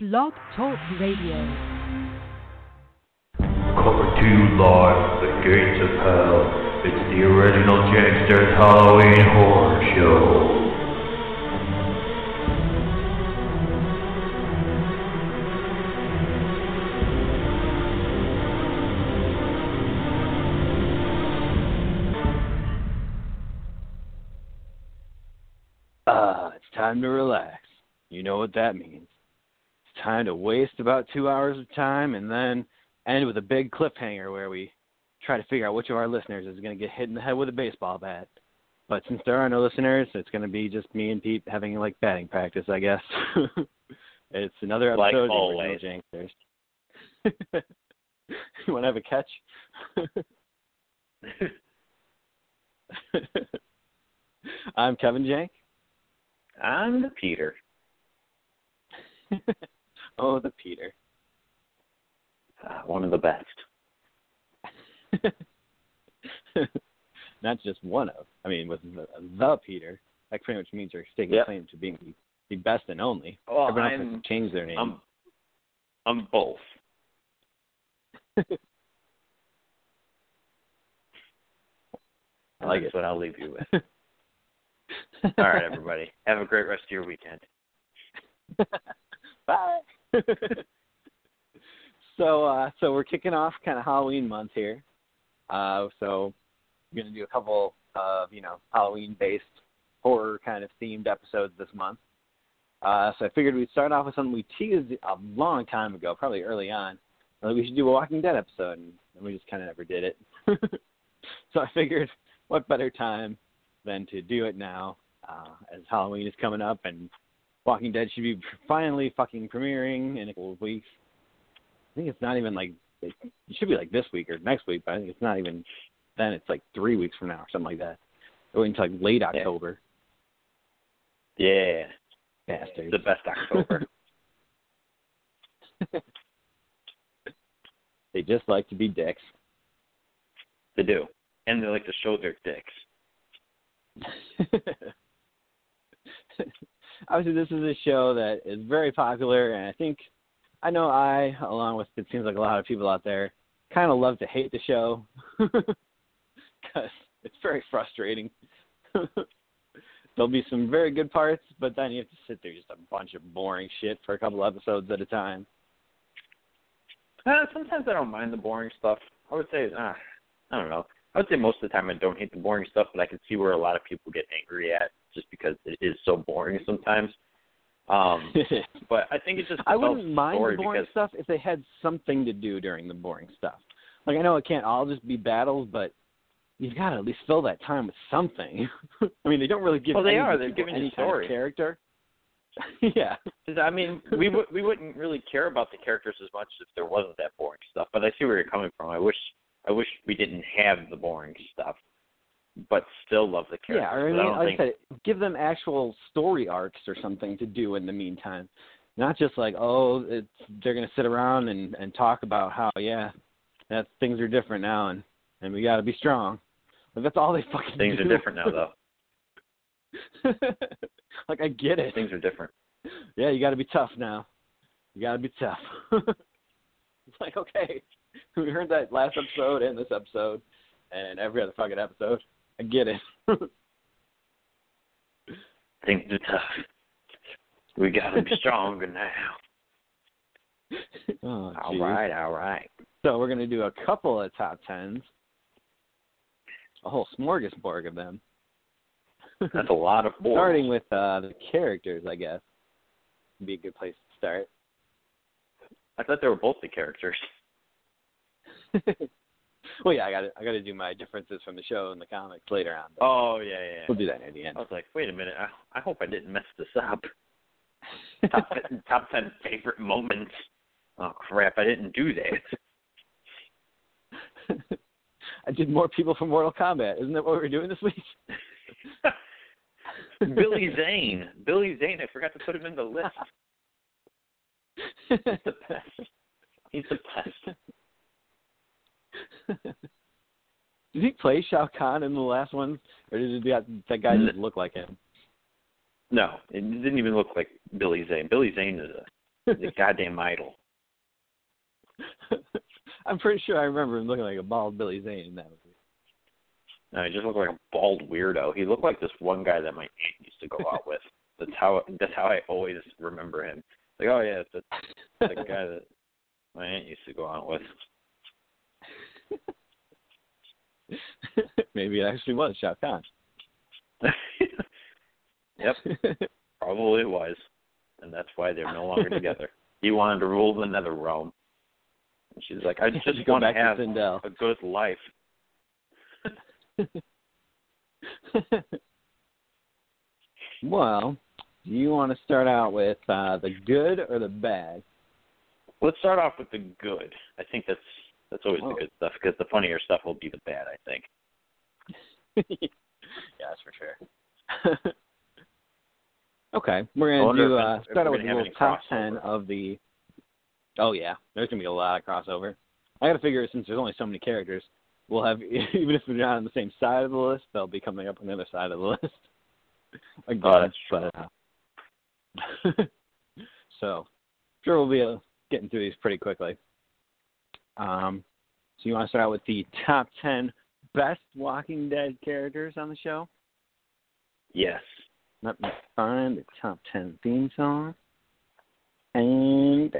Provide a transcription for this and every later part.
Blog Talk Radio. Coming to you live from the gates of hell, it's the original Janksters Halloween Horror Show. Ah, it's time to relax. You know what that means. Time to waste about two hours of time and then end with a big cliffhanger where we try to figure out which of our listeners is going to get hit in the head with a baseball bat. But since there are no listeners, it's going to be just me and Pete having like batting practice, I guess. it's another Like episode of always. Original Janksters. you want to have a catch? I'm Kevin Jank. I'm the Peter. Oh, the Peter. Uh, one of the best. Not just one of. I mean, with the, the Peter, that pretty much means you're staking Yep. claim to being the, best and only. Well, Everyone else I'm, has to change their name. I'm, I'm both. I like That's it. what I'll leave you with. All right, everybody. Have a great rest of your weekend. Bye. so, uh, so we're kicking off kind of Halloween month here. Uh, so we're gonna do a couple of you know Halloween-based horror kind of themed episodes this month. Uh, so I figured we'd start off with something we teased a long time ago, probably early on. We should do a Walking Dead episode, and we just kind of never did it. so I figured, what better time than to do it now, uh, as Halloween is coming up and Walking Dead should be finally fucking premiering in a couple of weeks. I think it's not even like it should be like this week or next week, but I think it's not even then. It's like three weeks from now or something like that. Waiting until like late October. Yeah, Bastards. the best October. they just like to be dicks. they do, and they like to show their dicks. Obviously, this is a show that is very popular, and I think I know I, along with it seems like a lot of people out there, kind of love to hate the show because it's very frustrating. There'll be some very good parts, but then you have to sit there just a bunch of boring shit for a couple episodes at a time. Uh, sometimes I don't mind the boring stuff. I would say, uh, I don't know. I would say most of the time I don't hate the boring stuff, but I can see where a lot of people get angry at just because it is so boring sometimes. Um, but I think it's just I wouldn't mind the boring because stuff if they had something to do during the boring stuff. Like I know it can't all just be battles, but you've got to at least fill that time with something. I mean, they don't really give. Well, they any are. They're giving you any kind of story. character. yeah. I mean, we would we wouldn't really care about the characters as much if there wasn't that boring stuff. But I see where you're coming from. I wish I wish we didn't have the boring stuff, but still love the characters. Yeah, or I mean, don't like think, I said, give them actual story arcs or something to do in the meantime, not just like, oh, it's they're gonna sit around and and talk about how yeah, that things are different now and and we got to be strong. Like that's all they fucking do. things do. are different now, though. like I get it. Things are different. Yeah, you got to be tough now. You got to be tough. it's like okay, we heard that last episode and this episode, and every other fucking episode. I get it. Things are tough. We gotta be stronger now. oh, All right, all right. So we're gonna do a couple of top tens, a whole smorgasbord of them. That's a lot of boring. Starting with uh, the characters, I guess, would be a good place to start. I thought they were both the characters. well, yeah, I got to I got to do my differences from the show and the comics later on. Oh yeah, yeah. we'll do that near the end. I was like, wait a minute. I, I hope I didn't mess this up. top, ten, top ten favorite moments. Oh crap! I didn't do that. I did more people from Mortal Kombat. Isn't that what we're doing this week? Billy Zane. Billy Zane. I forgot to put him in the list. He's the best. He's the best. did he play Shao Kahn in the last one, or did that that guy just look like him? No, it didn't even look like Billy Zane. Billy Zane is a the goddamn idol. I'm pretty sure I remember him looking like a bald Billy Zane in that movie. No, he just looked like a bald weirdo. He looked like this one guy that my aunt used to go out with. That's how that's how I always remember him. Like, oh yeah, it's the, the guy that my aunt used to go out with. Maybe it actually was Shao Kahn. yep, probably it was, and that's why they're no longer together. He wanted to rule the Nether Realm, and she's like, I just want to have Sindel. a good life. well, do you want to start out with uh, the good or the bad? Let's start off with the good. I think that's that's always Oh. the good stuff because the funnier stuff will be the bad. I think. yeah, that's for sure. okay, we're gonna do uh, start out with the little top ten of the. Oh yeah, there's gonna be a lot of crossover. I gotta figure since there's only so many characters, we'll have even if they're not on the same side of the list, they'll be coming up on the other side of the list. Again, Oh, that's but uh, so sure we'll be uh, getting through these pretty quickly. Um, so you want to start out with the top ten best Walking Dead characters on the show? Yes. Let me find the top ten theme song. And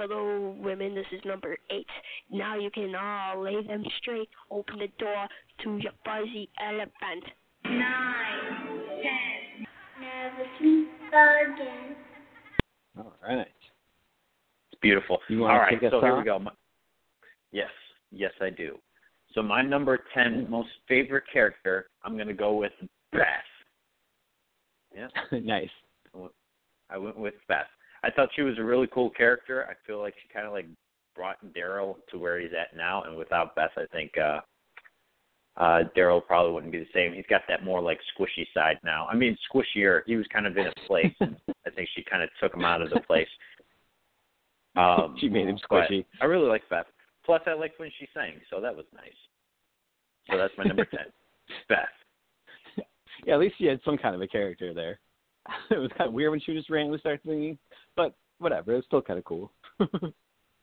Hello, women. This is number eight. Now you can all lay them straight. Open the door to your fuzzy elephant. Nine, ten. Never sleep again. all right. It's beautiful. You wanna All right, kick us so here we go. My- yes, yes, I do. So my number ten most favorite character, I'm gonna go with Beth. Yeah, nice. I went with Beth. I thought she was a really cool character. I feel like she kind of like brought Daryl to where he's at now, and without Beth, I think uh uh Daryl probably wouldn't be the same. He's got that more like squishy side now. I mean, squishier. He was kind of in a place. I think she kind of took him out of the place. Um, she made him squishy. I really like Beth. Plus, I liked when she sang, so that was nice. So that's my number ten, Beth. Yeah, at least she had some kind of a character there. it was kind of weird when she just randomly started singing, but whatever. It was still kind of cool.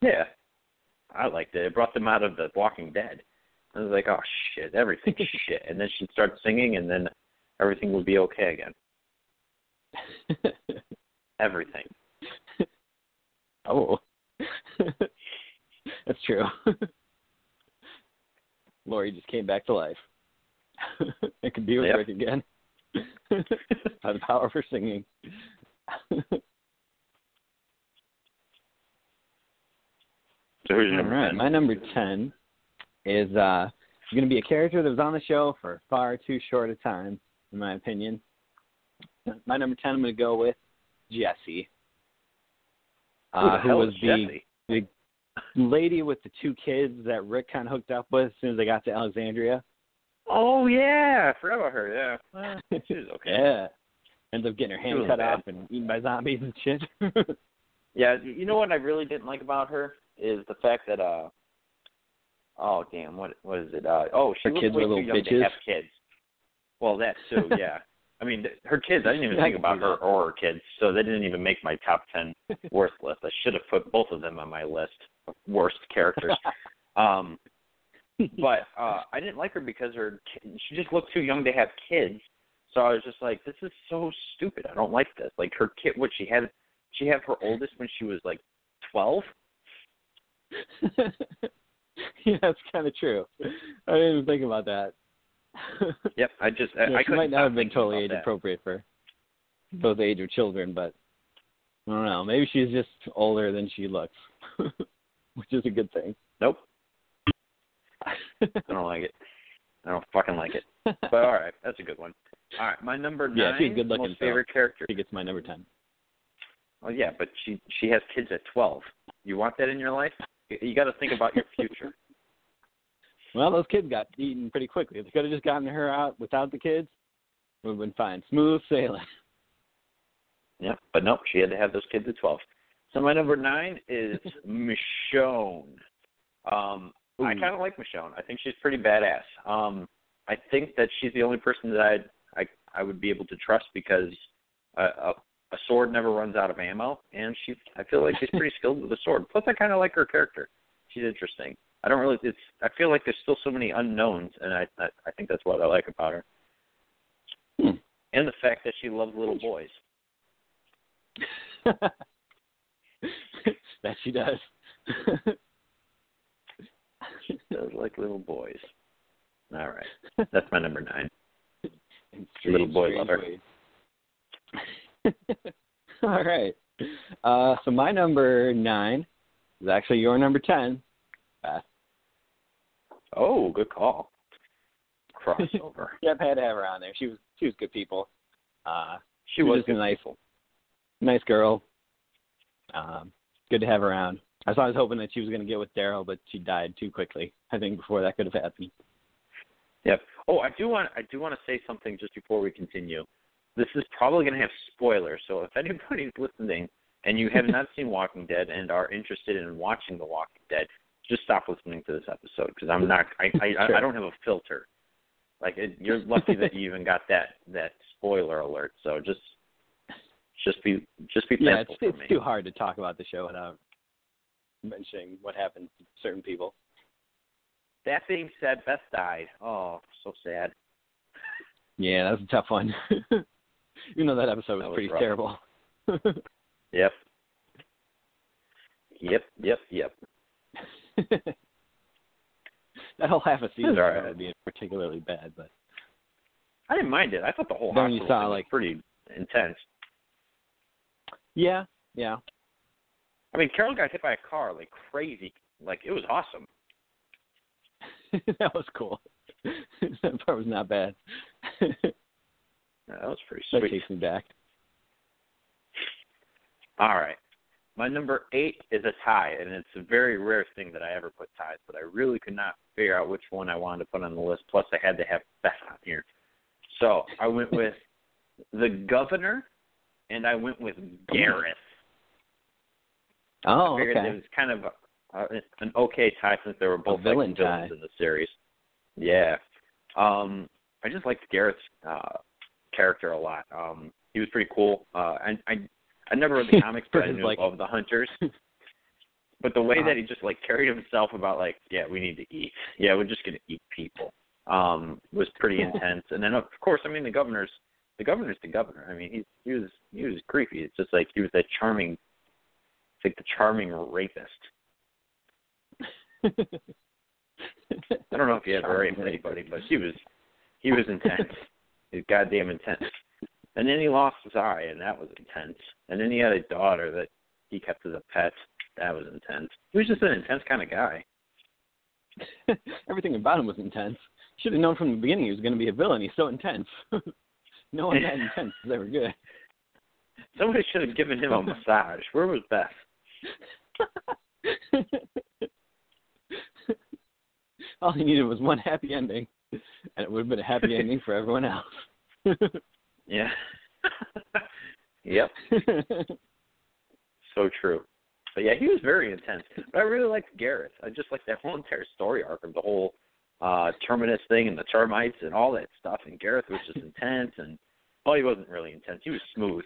Yeah, I liked it. It brought them out of the Walking Dead. I was like, oh shit, everything's shit, and then she'd start singing, and then everything would be okay again. Everything. oh, that's true. Lori just came back to life. it could be with Yep. Again. By the power of her singing. So who's your number right, 10? my number ten is uh going to be a character that was on the show for far too short a time, in my opinion. My number ten, I'm going to go with Jesse, Who uh, the who was is the lady with the two kids that Rick kind of hooked up with as soon as they got to Alexandria. Oh yeah, I forgot about her. Yeah, well, she was okay. Yeah, ends up getting her hand cut bad. off and eaten by zombies and shit. Yeah, you know what I really didn't like about her is the fact that uh oh damn, what what is it? Uh oh, she Her looks kids way too little young to bitches. have kids. Well, that too, yeah. I mean, th- her kids. I didn't even think about her or her kids, so they didn't even make my top ten worst list. I should have put both of them on my list of worst characters. um, but uh I didn't like her because her she just looked too young to have kids. So I was just like, this is so stupid. I don't like this. Like her kid, what she had, she had her oldest when she was like twelve. yeah, that's kind of true. I didn't even think about that. Yep, I just I, yeah, I might not have been totally age that. appropriate for both age of children, but I don't know. Maybe she's just older than she looks, which is a good thing. Nope, I don't like it. I don't fucking like it. But all right, that's a good one. All right, my number nine. Yeah, she's good looking, Most so- favorite character. she gets my number ten. Oh yeah, but she she has kids at twelve. You want that in your life? You, you got to think about your future. Well, those kids got eaten pretty quickly. If they could have just gotten her out without the kids, it would have been fine. Smooth sailing. yeah, but nope, she had to have those kids at twelve. So my number nine is Michonne. Um, I kind of like Michonne. I think she's pretty badass. Um, I think that she's the only person that I'd, I I would be able to trust because a, a a sword never runs out of ammo, and she I feel like she's pretty skilled with a sword. Plus, I kind of like her character. She's interesting. I don't really. It's. I feel like there's still so many unknowns, and I I, I think that's what I like about her. Hmm. And the fact that she loves little boys. that she does. She does like little boys. All right, that's my number nine. In Little boy lover. All right. Uh, so my number nine is actually your number ten. Beth. Oh, good call. Crossover. Yep, had to have her on there. She was she was good people. Uh, She was just a nice, people. nice girl. Um, good to have her around. I was always hoping that she was going to get with Daryl, but she died too quickly. I think before that could have happened. Yep. Oh, I do want I do want to say something just before we continue. This is probably going to have spoilers, so if anybody's listening and you have not seen Walking Dead and are interested in watching The Walking Dead, just stop listening to this episode because I'm not. I I, Sure. I don't have a filter. Like it, you're lucky that you even got that that spoiler alert. So just just be just be Yeah, it's thankful it's too hard to talk about the show without mentioning what happened to certain people. That being said, Beth died. Oh, so sad. Yeah, that was a tough one. Even though that episode was, That was pretty rough. terrible. Yep. Yep. Yep. Yep. that whole half a season right. started being particularly bad, but I didn't mind it. I thought the whole Then you saw, like- pretty intense. yeah, yeah. I mean, Carol got hit by a car like crazy. Like it was awesome. that was cool. that part was not bad. That was pretty that sweet. takes me back. All right. My number eight is a tie, and it's a very rare thing that I ever put ties, but I really could not figure out which one I wanted to put on the list. Plus, I had to have Beth on here. So I went with the governor, and I went with Gareth. Oh, I figured okay. it was kind of a, a, an okay tie since they were both villain like villains tie. in the series. Yeah. Um, I just liked Gareth's uh, character a lot. Um, he was pretty cool. Uh, I I I never read the comics, but I knew like- of the Hunters. But the way Uh-huh. that he just like carried himself about like, yeah, we need to eat. Yeah, we're just gonna eat people. Um, was pretty intense. And then of course, I mean the governor's the governor's the governor. I mean he's he was he was creepy. It's just like he was that charming it's like the charming rapist. I don't know if he ever raped anybody, but he was he was intense. He was goddamn intense. And then he lost his eye, and that was intense. And then he had a daughter that he kept as a pet. That was intense. He was just an intense kind of guy. Everything about him was intense. Should have known from the beginning he was going to be a villain. He's so intense. no one that intense is ever good. Somebody should have given him a massage. Where was Beth? All he needed was one happy ending, and it would have been a happy ending for everyone else. Yeah. yep. So true. But yeah, he was very intense. But I really liked Gareth. I just liked that whole entire story arc of the whole uh terminus thing and the termites and all that stuff. And Gareth was just intense and well he wasn't really intense. He was smooth.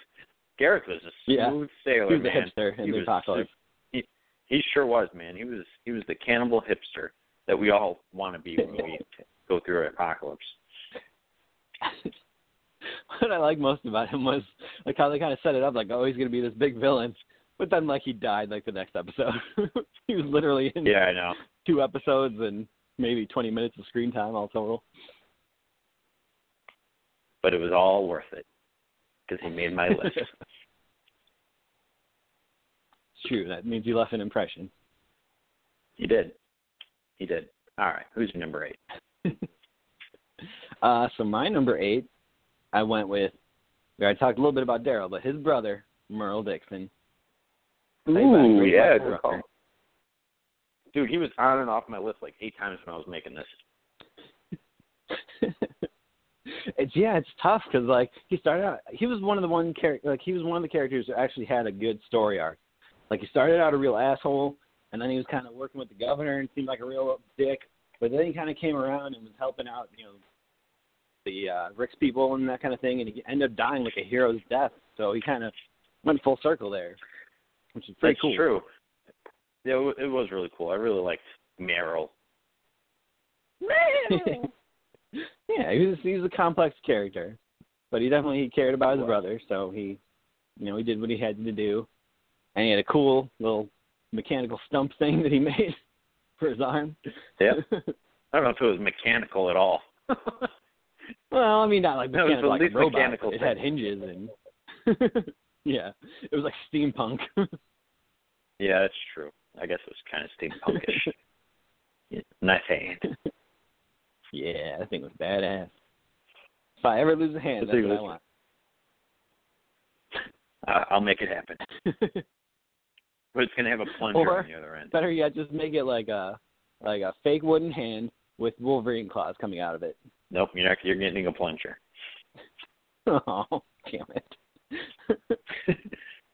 Gareth was a Yeah. smooth sailor, he was a man. hipster in he the was apocalypse. He, he sure was, man. He was he was the cannibal hipster that we all want to be when we go through an apocalypse. what I like most about him was like how they kind of set it up like oh he's gonna be this big villain, but then like he died like the next episode. he was literally in Yeah, I know. two episodes and maybe 20 minutes of screen time all total. But it was all worth it because he made my list. it's true. That means you left an impression. He did. He did. All right. Who's your number eight? Uh, so my number eight, I went with. I talked a little bit about Daryl, but his brother Merle Dixon. Ooh, yeah. Dude, he was on and off my list like eight times when I was making this. it's yeah, it's tough because like he started out, he was one of the one character, like he was one of the characters who actually had a good story arc. Like he started out a real asshole, and then he was kind of working with the governor and seemed like a real dick. But then he kind of came around and was helping out, you know, the uh, Rick's people and that kind of thing, and he ended up dying like a hero's death. So he kind of went full circle there, which is pretty That's cool. true. Yeah, it was really cool. I really liked Merle. Man! Yeah, he was he was a complex character, but he definitely he cared about his brother, so he, you know, he did what he had to do, and he had a cool little mechanical stump thing that he made for his arm. Yep. I don't know if it was mechanical at all. well, I mean, not like No, it was mechanical, at like a robot. mechanical it had hinges and yeah, it was like steampunk. yeah, that's true. I guess it was kind of steampunkish. Yeah, nice hand. yeah, that thing was badass. If I ever lose a hand, that's what I want. I'll make it happen. But it's gonna have a plunger Or- on the other end. Better yet, just make it like a like a fake wooden hand with Wolverine claws coming out of it. Nope, you're not. You're getting a plunger. Oh, damn it!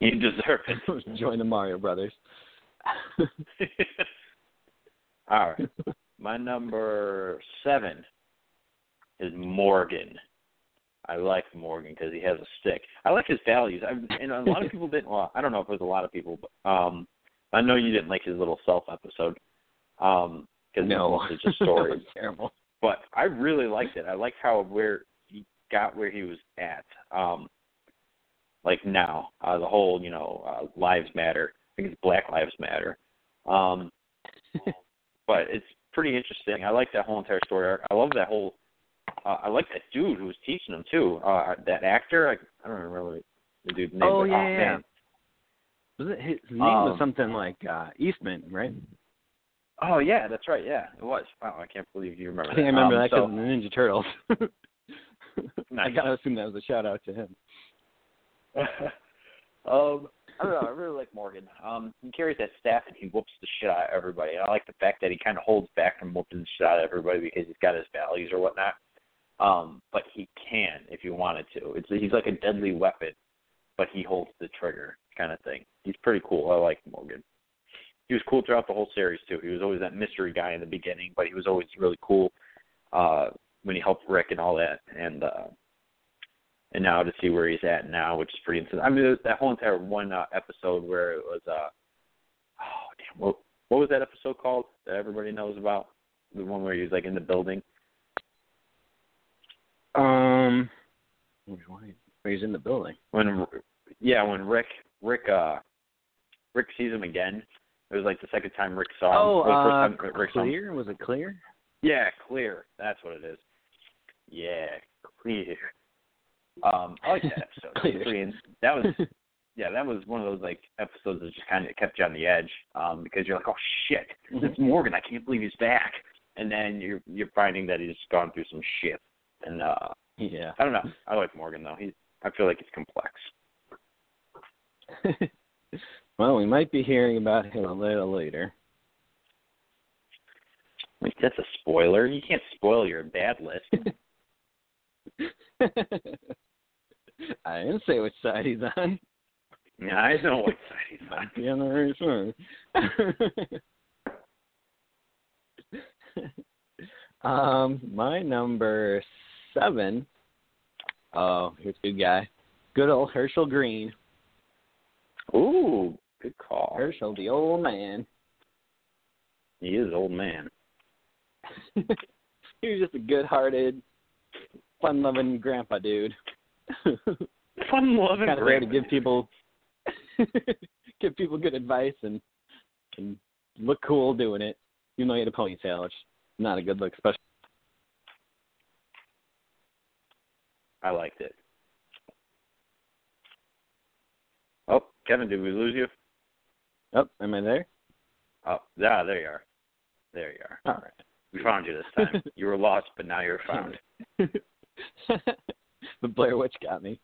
you deserve it. Join the Mario Brothers. All right. My number seven is Morgan. I like Morgan because he has a stick. I like his values. I, and a lot of people didn't. Well, I don't know if it was a lot of people, but um, I know you didn't like his little self episode. Um, because no, it's just stories. terrible. but I really liked it. I liked how where he got where he was at. Um, like now, uh, the whole you know uh, lives matter. I think it's Black Lives Matter. Um, but it's pretty interesting. I like that whole entire story arc. I love that whole. Uh, I like that dude who was teaching him too. Uh, that actor. I, I don't remember the dude's name. Oh, but, yeah, yeah. man. Was it his, his name was Um, something like uh Eastman, right? Oh yeah, that's right. Yeah, it was. Wow, I can't believe you remember I think I remember um, that so, because of the Ninja Turtles. I Nice. gotta assume that was a shout out to him. um, I don't know. I really like Morgan. Um, he carries that staff and he whoops the shit out of everybody. And I like the fact that he kind of holds back from whooping the shit out of everybody because he's got his values or whatnot. Um, but he can if he wanted to. It's he's like a deadly weapon, but he holds the trigger kind of thing. He's pretty cool. I like Morgan. He was cool throughout the whole series too. He was always that mystery guy in the beginning, but he was always really cool uh when he helped Rick and all that. And uh and now to see where he's at now, which is pretty insane. I mean, that whole entire one uh, episode where it was, uh, oh damn, what what was that episode called that everybody knows about? The one where he was like in the building. Um, he's in the building. When, yeah, when Rick Rick uh Rick sees him again. It was like the second time Rick saw him. Oh, uh, first time Rick clear? Was it clear? Yeah, clear. That's what it is. Yeah, clear. Um, I like that episode. Clear. pretty in- that was yeah, that was one of those like episodes that just kind of kept you on the edge um, because you're like, oh shit, it's Morgan. I can't believe he's back. And then you're you're finding that he's gone through some shit. And uh, yeah. I don't know. I like Morgan though. He I feel like he's complex. well, we might be hearing about him a little later. Like that's a spoiler. You can't spoil your bad list. I didn't say which side he's on. yeah, I know what side he's on. Yeah, I'm not very sure. um, my number seven. Oh, here's a good guy. Good old Hershel Greene. Ooh, good call. Herschel, the old man. He is old man. he was just a good-hearted, fun-loving grandpa dude. Fun loving kind of to give people give people good advice and and look cool doing it. Even though he had a ponytail, which is not a good look, especially. I liked it. Oh, Kevin, did we lose you? Oh, am I there? Oh, yeah, there you are. There you are. All right. We found you this time. you were lost, but now you're found. the Blair Witch got me.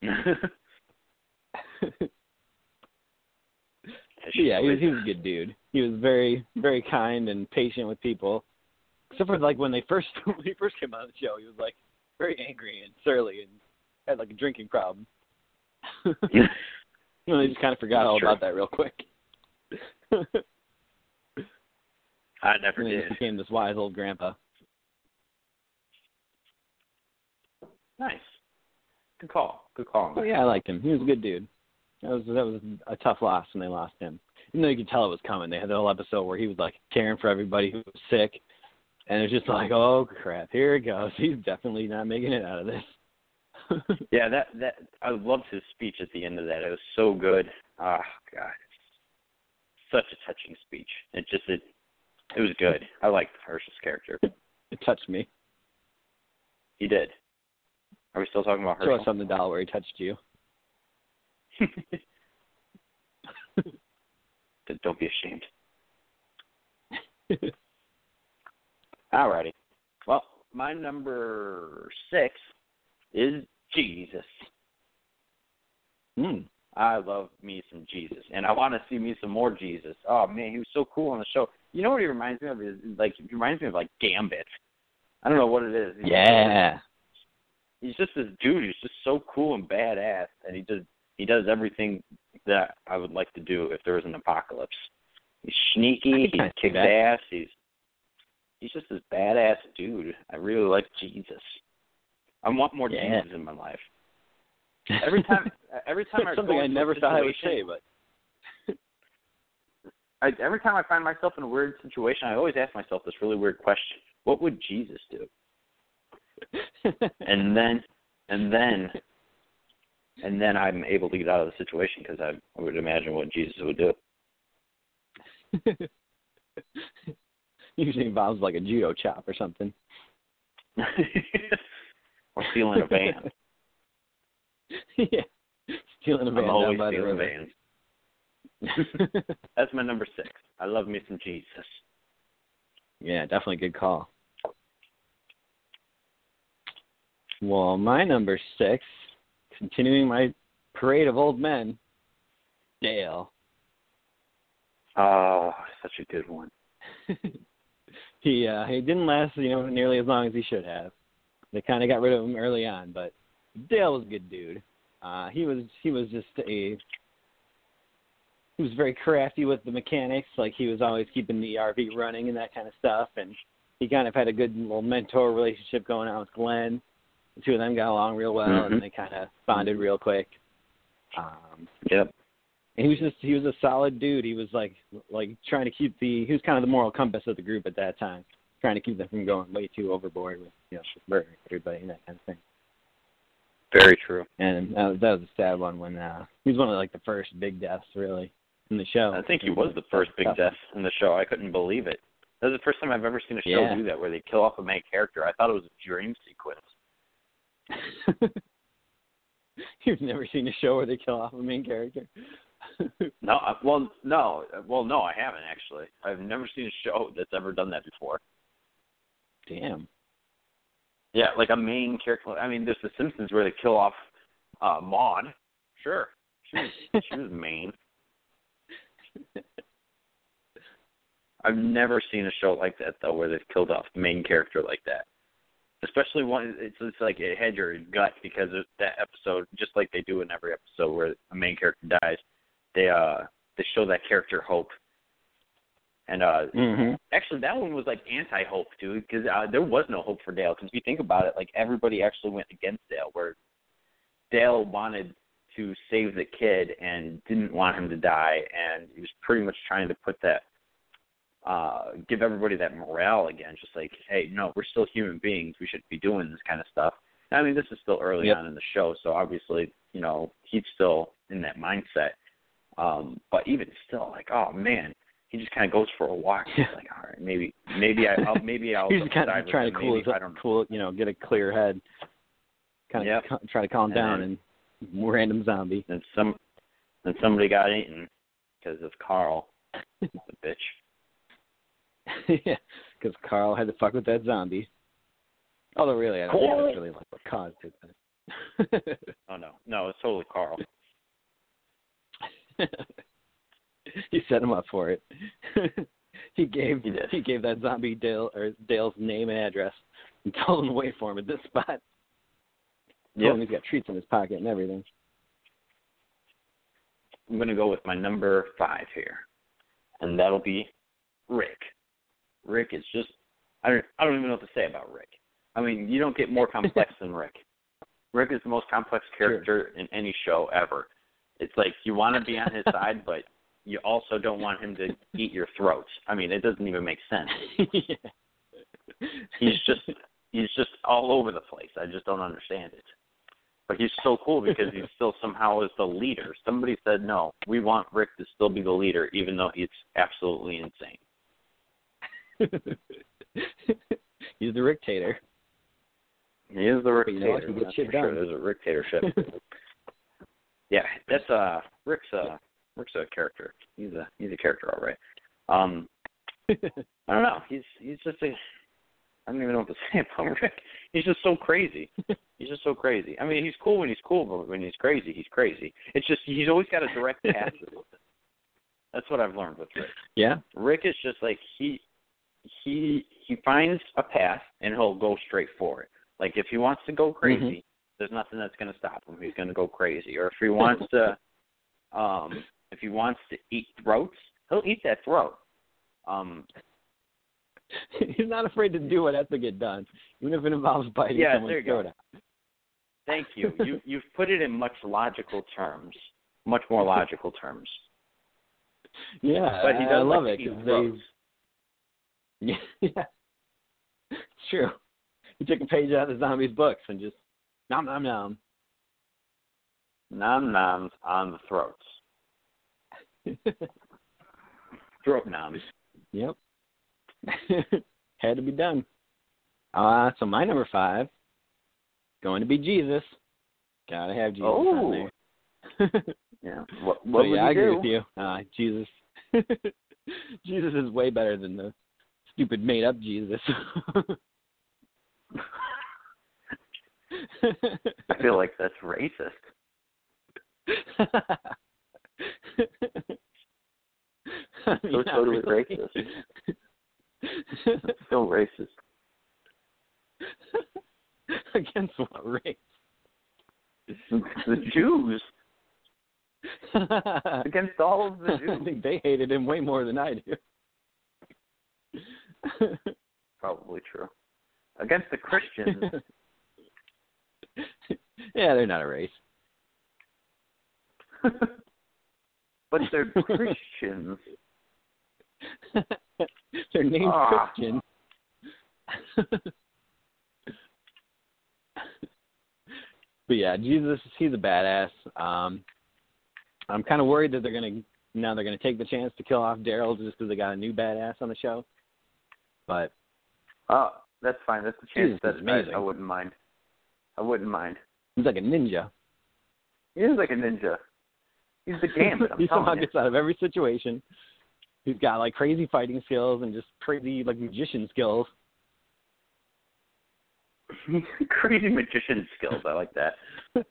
yeah, he was he was a good dude. He was very very kind and patient with people. Except for like when they first when he first came on the show, he was like very angry and surly and had like a drinking problem. you know, they just kind of forgot That's all true. about that real quick. I never and he did. just became this wise old grandpa. Nice. Good call. Good call. Oh yeah, I liked him. He was a good dude. That was that was a tough loss when they lost him. Even though you could tell it was coming. They had the whole episode where he was like caring for everybody who was sick, and it's just like, oh crap, here it goes. He's definitely not making it out of this. Yeah, that that I loved his speech at the end of that. It was so good. Oh God, such a touching speech. It just it it was good. I liked Hershel's character. it touched me. He did. Are we still talking about Show us Herschel? on the doll where he touched you. Don't be ashamed. Alrighty. Well, my number six is Jesus. Hmm. I love me some Jesus, and I want to see me some more Jesus. Oh man, he was so cool on the show. You know what he reminds me of? Is like he reminds me of like Gambit. I don't know what it is. He's- Yeah. he's just this dude who's just so cool and badass, and he does he does everything that I would like to do if there was an apocalypse. He's sneaky. He can kinda see kicks ass. He's he's just this badass dude. I really like Jesus. I want more Yeah. Jesus in my life. Every time, every time I something I never thought I would say, but I, every time I find myself in a weird situation, I always ask myself this really weird question: What would Jesus do? And then, and then, and then I'm able to get out of the situation because I, I would imagine what Jesus would do. usually involves like a judo chop or something. or stealing a van. yeah, stealing a van I'm always stealing vans. That's my number six. I love me some Jesus. yeah, definitely good call. Well, my number six, continuing my parade of old men, Dale. Oh, such a good one. He uh he didn't last, you know, nearly as long as he should have. They kind of got rid of him early on, but Dale was a good dude. Uh he was he was just a he was very crafty with the mechanics, like he was always keeping the RV running and that kind of stuff and he kind of had a good little mentor relationship going on with Glenn. The two of them got along real well Mhm. and they kind of bonded real quick. Um Yep. And he was just he was a solid dude. He was like like trying to keep the he was kind of the moral compass of the group at that time, trying to keep them from going way too overboard with you know just murdering everybody and that kind of thing. Very true. And that was, that was a sad one when uh he was one of like the first big deaths really in the show. I think he was the first big death in the show. I couldn't believe it. That was the first time I've ever seen a show Yeah. do that, where they kill off a main character. I thought it was a dream sequence. You've never seen a show where they kill off a main character. No, well, no, well, no, I haven't actually. I've never seen a show that's ever done that before. Damn. Yeah, like a main character. I mean, there's The Simpsons where they kill off uh Maude. Sure, she was she was main. I've never seen a show like that though, where they've killed off the main character like that. Especially one, it's it's like it had your gut because of that episode, just like they do in every episode where a main character dies. They uh they show that character hope. And uh mhm. actually that one was like anti-hope too because uh, there was no hope for dale because if you think about it like everybody actually went against dale where dale wanted to save the kid and didn't want him to die and he was pretty much trying to put that uh give everybody that morale again just like hey no we're still human beings we should be doing this kind of stuff i mean this is still early Yep. on in the show so obviously you know he's still in that mindset um but even still like oh man he just kind of goes for a walk. He's like, all right, maybe, maybe I, I'll, maybe I'll. He's kind of trying to cool his I don't. cool you know get a clear head. Kind of Yep. try to calm And down then- and random zombie. And some, and somebody got eaten because of Carl, the bitch. yeah, because Carl had to fuck with that zombie. Although really, I don't think that's really like what caused it. Oh no, no, it's totally Carl. he set him up for it. he gave He did. gave that zombie Dale or Dale's name and address and told him to wait for him at this spot. Him he's got treats in his pocket and everything. I'm gonna go with my number five here, and that'll be Rick. Rick is just I don't I don't even know what to say about Rick. I mean, you don't get more complex than Rick. Rick is the most complex character in any show ever. It's like you want to be on his side, but you also don't want him to eat your throat. I mean, it doesn't even make sense. He's just he's just all over the place. I just don't understand it. But he's so cool because he still somehow is the leader. Somebody said no, we want Rick to still be the leader, even though he's absolutely insane. He's the Rictator. He is the Rick You know. He gets shit for sure. done. There's a Rick Tatership. Yeah, that's uh Rick's uh Rick's a character. He's a he's a character, all right. Um, I don't know. He's he's just a I don't even know what to say about Rick. He's just so crazy. He's just so crazy. I mean, he's cool when he's cool, but when he's crazy, he's crazy. It's just he's always got a direct path. That's what I've learned with Rick. yeah. Rick is just like he he he finds a path and he'll go straight for it. Like if he wants to go crazy, there's nothing that's going to stop him. He's going to go crazy. Or if he wants to um if he wants to eat throats, he'll eat that throat. Um He's not afraid to do what has to get done, even if it involves biting Yeah, someone's there you go. throat out. thank you. You you've put it in much logical terms. Much more logical terms. Yeah, But he I does love like it 'cause throats. Yeah, it's true. He took a page out of the zombies' books and just nom nom nom. Nom noms on the throats. Throat noms. Yep. Had to be done. Uh, so my number five, going to be Jesus. Gotta have Jesus Oh. on there. Yeah. What So, what would yeah, I agree do? with you. Uh, Jesus. Jesus is way better than the stupid made up Jesus. I feel like that's racist. I mean, So not totally really. That's so racist. Against what race? The Jews against all of the Jews. I think they hated him way more than I do. Probably true. Against the Christians. yeah, they're not a race. but they're Christians. they're named Ah. Christian. but yeah, Jesus, he's a badass. Um, I'm kind of worried that they're gonna now they're gonna take the chance to kill off Daryl just because they got a new badass on the show. But Oh, that's fine. That's the chance Jesus that. I, I wouldn't mind. I wouldn't mind. he's like a ninja. He is like a ninja. He's the gambit. I'm he somehow gets out of every situation. He's got like crazy fighting skills and just crazy like magician skills. Crazy magician skills. I like that.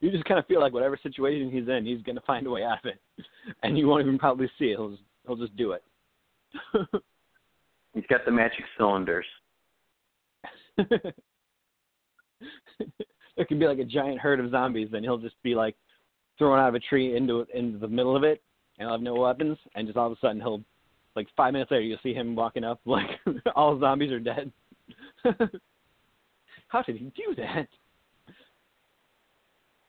you just kind of feel like whatever situation he's in, he's gonna find a way out of it, and you won't even probably see it. He'll just, he'll just do it. He's got the magic cylinders. Could be like a giant herd of zombies, and he'll just be like thrown out of a tree into into the middle of it, and he'll have no weapons, and just all of a sudden he'll like five minutes later you'll see him walking up like all zombies are dead. How did he do that?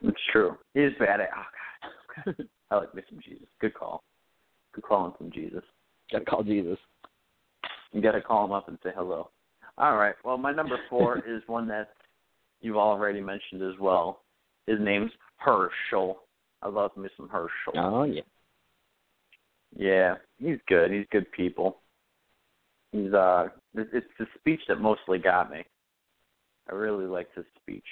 It's true. He is bad at. Oh God. Oh, okay. I like me some Jesus. Good call. Good call on some Jesus. Gotta call Jesus. You got to call him up and say hello. All right. Well, my number four is one that you've already mentioned as well. His name's Hershel. I love me some Hershel. Oh yeah. Yeah, he's good. He's good people. He's uh, it's it's the speech that mostly got me. I really liked his speech.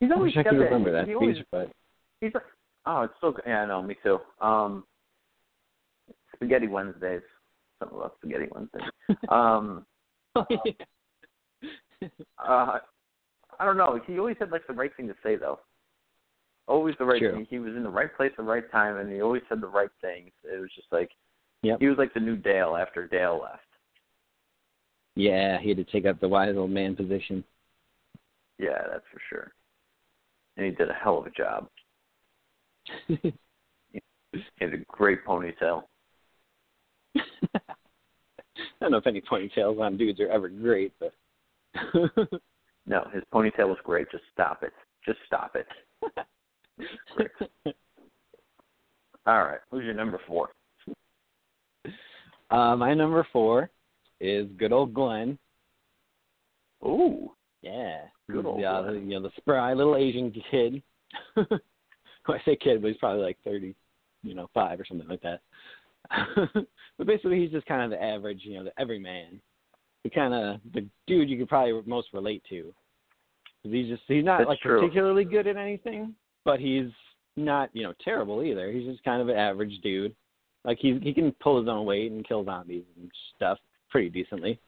He's I always wish I got could that. remember that he speech, always, but he's a, oh, it's so good. Yeah, I know. Me too. Um, Spaghetti Wednesdays. Something about Spaghetti Wednesdays. um, oh, yeah. uh, I don't know. He always had like the right thing to say though. Always the right True. thing. He was in the right place at the right time, and he always said the right things. It was just like Yep. he was like the new Dale after Dale left. yeah, he had to take up the wise old man position. Yeah, that's for sure. And he did a hell of a job. He had a great ponytail. I don't know if any ponytails on dudes are ever great, but No, his ponytail was great. Just stop it. Just stop it. All right. Who's your number four? uh, my number four is good old Glenn. Ooh. Yeah, Good old the, uh, Glenn. you know the spry little Asian kid. when I say kid, but he's probably like thirty, you know, five or something like that. but basically, he's just kind of the average, you know, the everyman. The kind of the dude you could probably most relate to. He's just he's not That's like true. particularly good at anything, but he's not you know terrible either. He's just kind of an average dude. Like he he can pull his own weight and kill zombies and stuff pretty decently.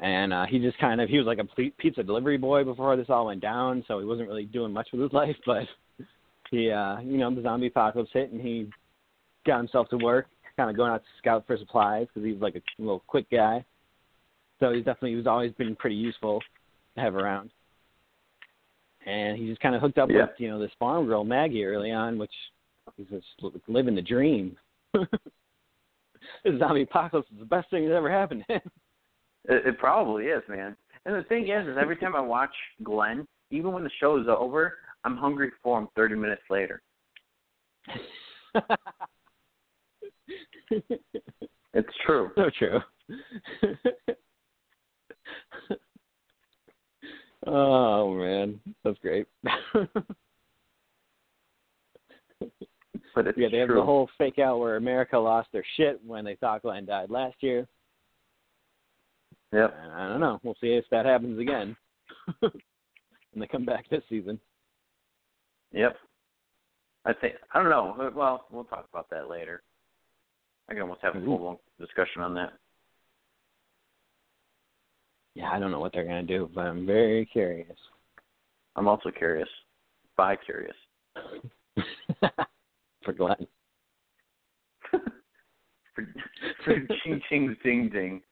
And uh, he just kind of he was like a pizza delivery boy before this all went down, so he wasn't really doing much with his life. But he, uh, you know, the zombie apocalypse hit, and he got himself to work, kind of going out to scout for supplies because he's like a little quick guy. So he's definitely he's always been pretty useful to have around. And he just kind of hooked up Yeah. with you know this farm girl Maggie early on, which he's just living the dream. this zombie apocalypse is the best thing that's ever happened to him. It, it probably is, man. And the thing is, is every time I watch Glenn, even when the show is over, I'm hungry for him 30 minutes later. It's true. so true. oh man, that's great. But it's yeah, they have the whole fake out where America lost their shit when they thought Glenn died last year. Yep. And I don't know. We'll see if that happens again when they come back this season. Yep. I think I don't know. Well, we'll talk about that later. I can almost have a full blown discussion on that. Yeah, I don't know what they're gonna do, but I'm very curious. I'm also curious. Bi curious. For Glenn. for, for ching ching ding ding.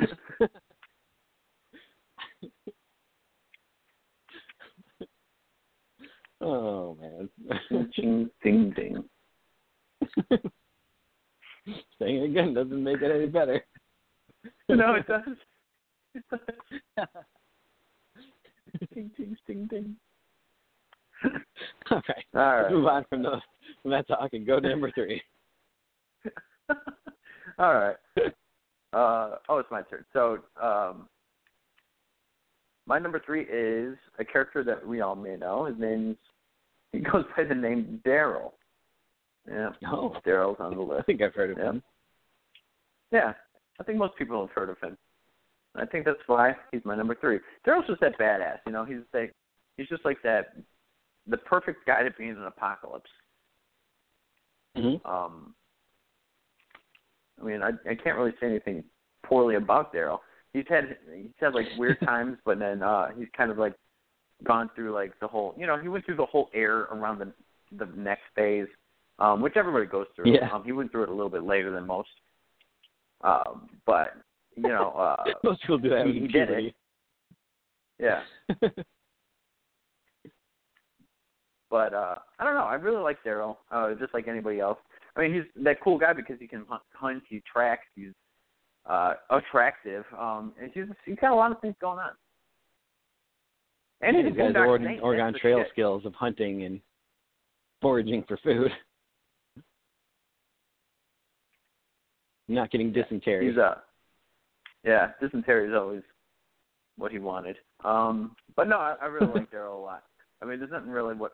Oh man. Ching ching ding ding. Saying it again doesn't make it any better. No, it does. It does. Ding ding ding ding. All right. All Let's move on from, the, from that talk and go to number three. All right. Uh, oh, it's my turn. So, um, my number three is a character that we all may know. His name's he goes by the name Daryl. Yeah, Oh, Daryl's on the list. I think I've heard of Yeah. him. Yeah, I think most people have heard of him. I think that's why he's my number three. Daryl's just that badass, you know. He's like, he's just like that, the perfect guy to be in an apocalypse. Mm-hmm. Um, I mean, I I can't really say anything poorly about Daryl. He's had he's had like weird times, but then uh he's kind of like gone through like the whole, you know, he went through the whole air around the the next phase, um, which everybody goes through. Yeah. Um, he went through it a little bit later than most. Um, but you know, uh, Most people do that he- he did puberty. yeah. But uh I don't know. I really like Daryl, uh, just like anybody else. I mean, he's that cool guy because he can hunt, he tracks, he's uh attractive. Um, and he's he's got a lot of things going on. And he's he's got his Oregon, Oregon Trail skills of hunting and foraging for food. Not getting dysentery. He's uh yeah, dysentery is always what he wanted. Um, but no, I, I really like Daryl a lot. I mean, there's nothing really what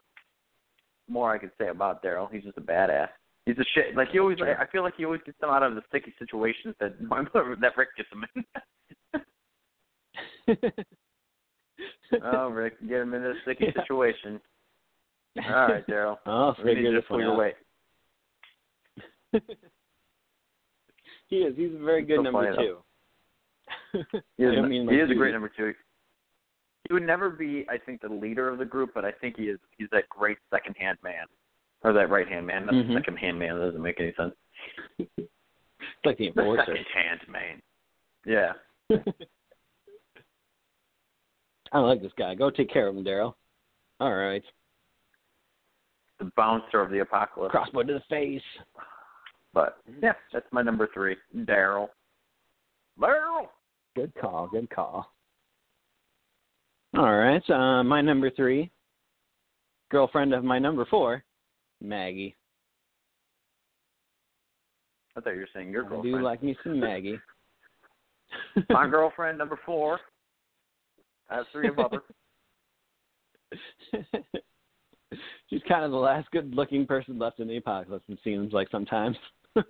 more I could say about Daryl. He's just a badass. He's a shit. Like he always, Sure. I feel like he always gets them out of the sticky situations that that Rick gets him in. oh, Rick, get him into a sticky Yeah. situation. All right, Daryl. Oh, need figure this to pull one your out. weight. He is. He's a very good So number two. He is, I mean he like is a great number two. He would never be, I think, the leader of the group, but I think he is. He's that great second hand man, or that right hand man. Not Mhm. the second hand man. That doesn't make any sense. It's like the The enforcer. second hand man. Yeah. I like this guy. Go take care of him, Daryl. All right. the bouncer of the apocalypse. Crossbow to the face. But yeah, that's my number three, Daryl. Daryl. Good call. Good call. All right. Uh, my number three, girlfriend of my number four, Maggie. I thought you were saying your I girlfriend. do like me some Maggie. my girlfriend, number four. I have three above her. She's kind of the last good-looking person left in the apocalypse. It seems like sometimes.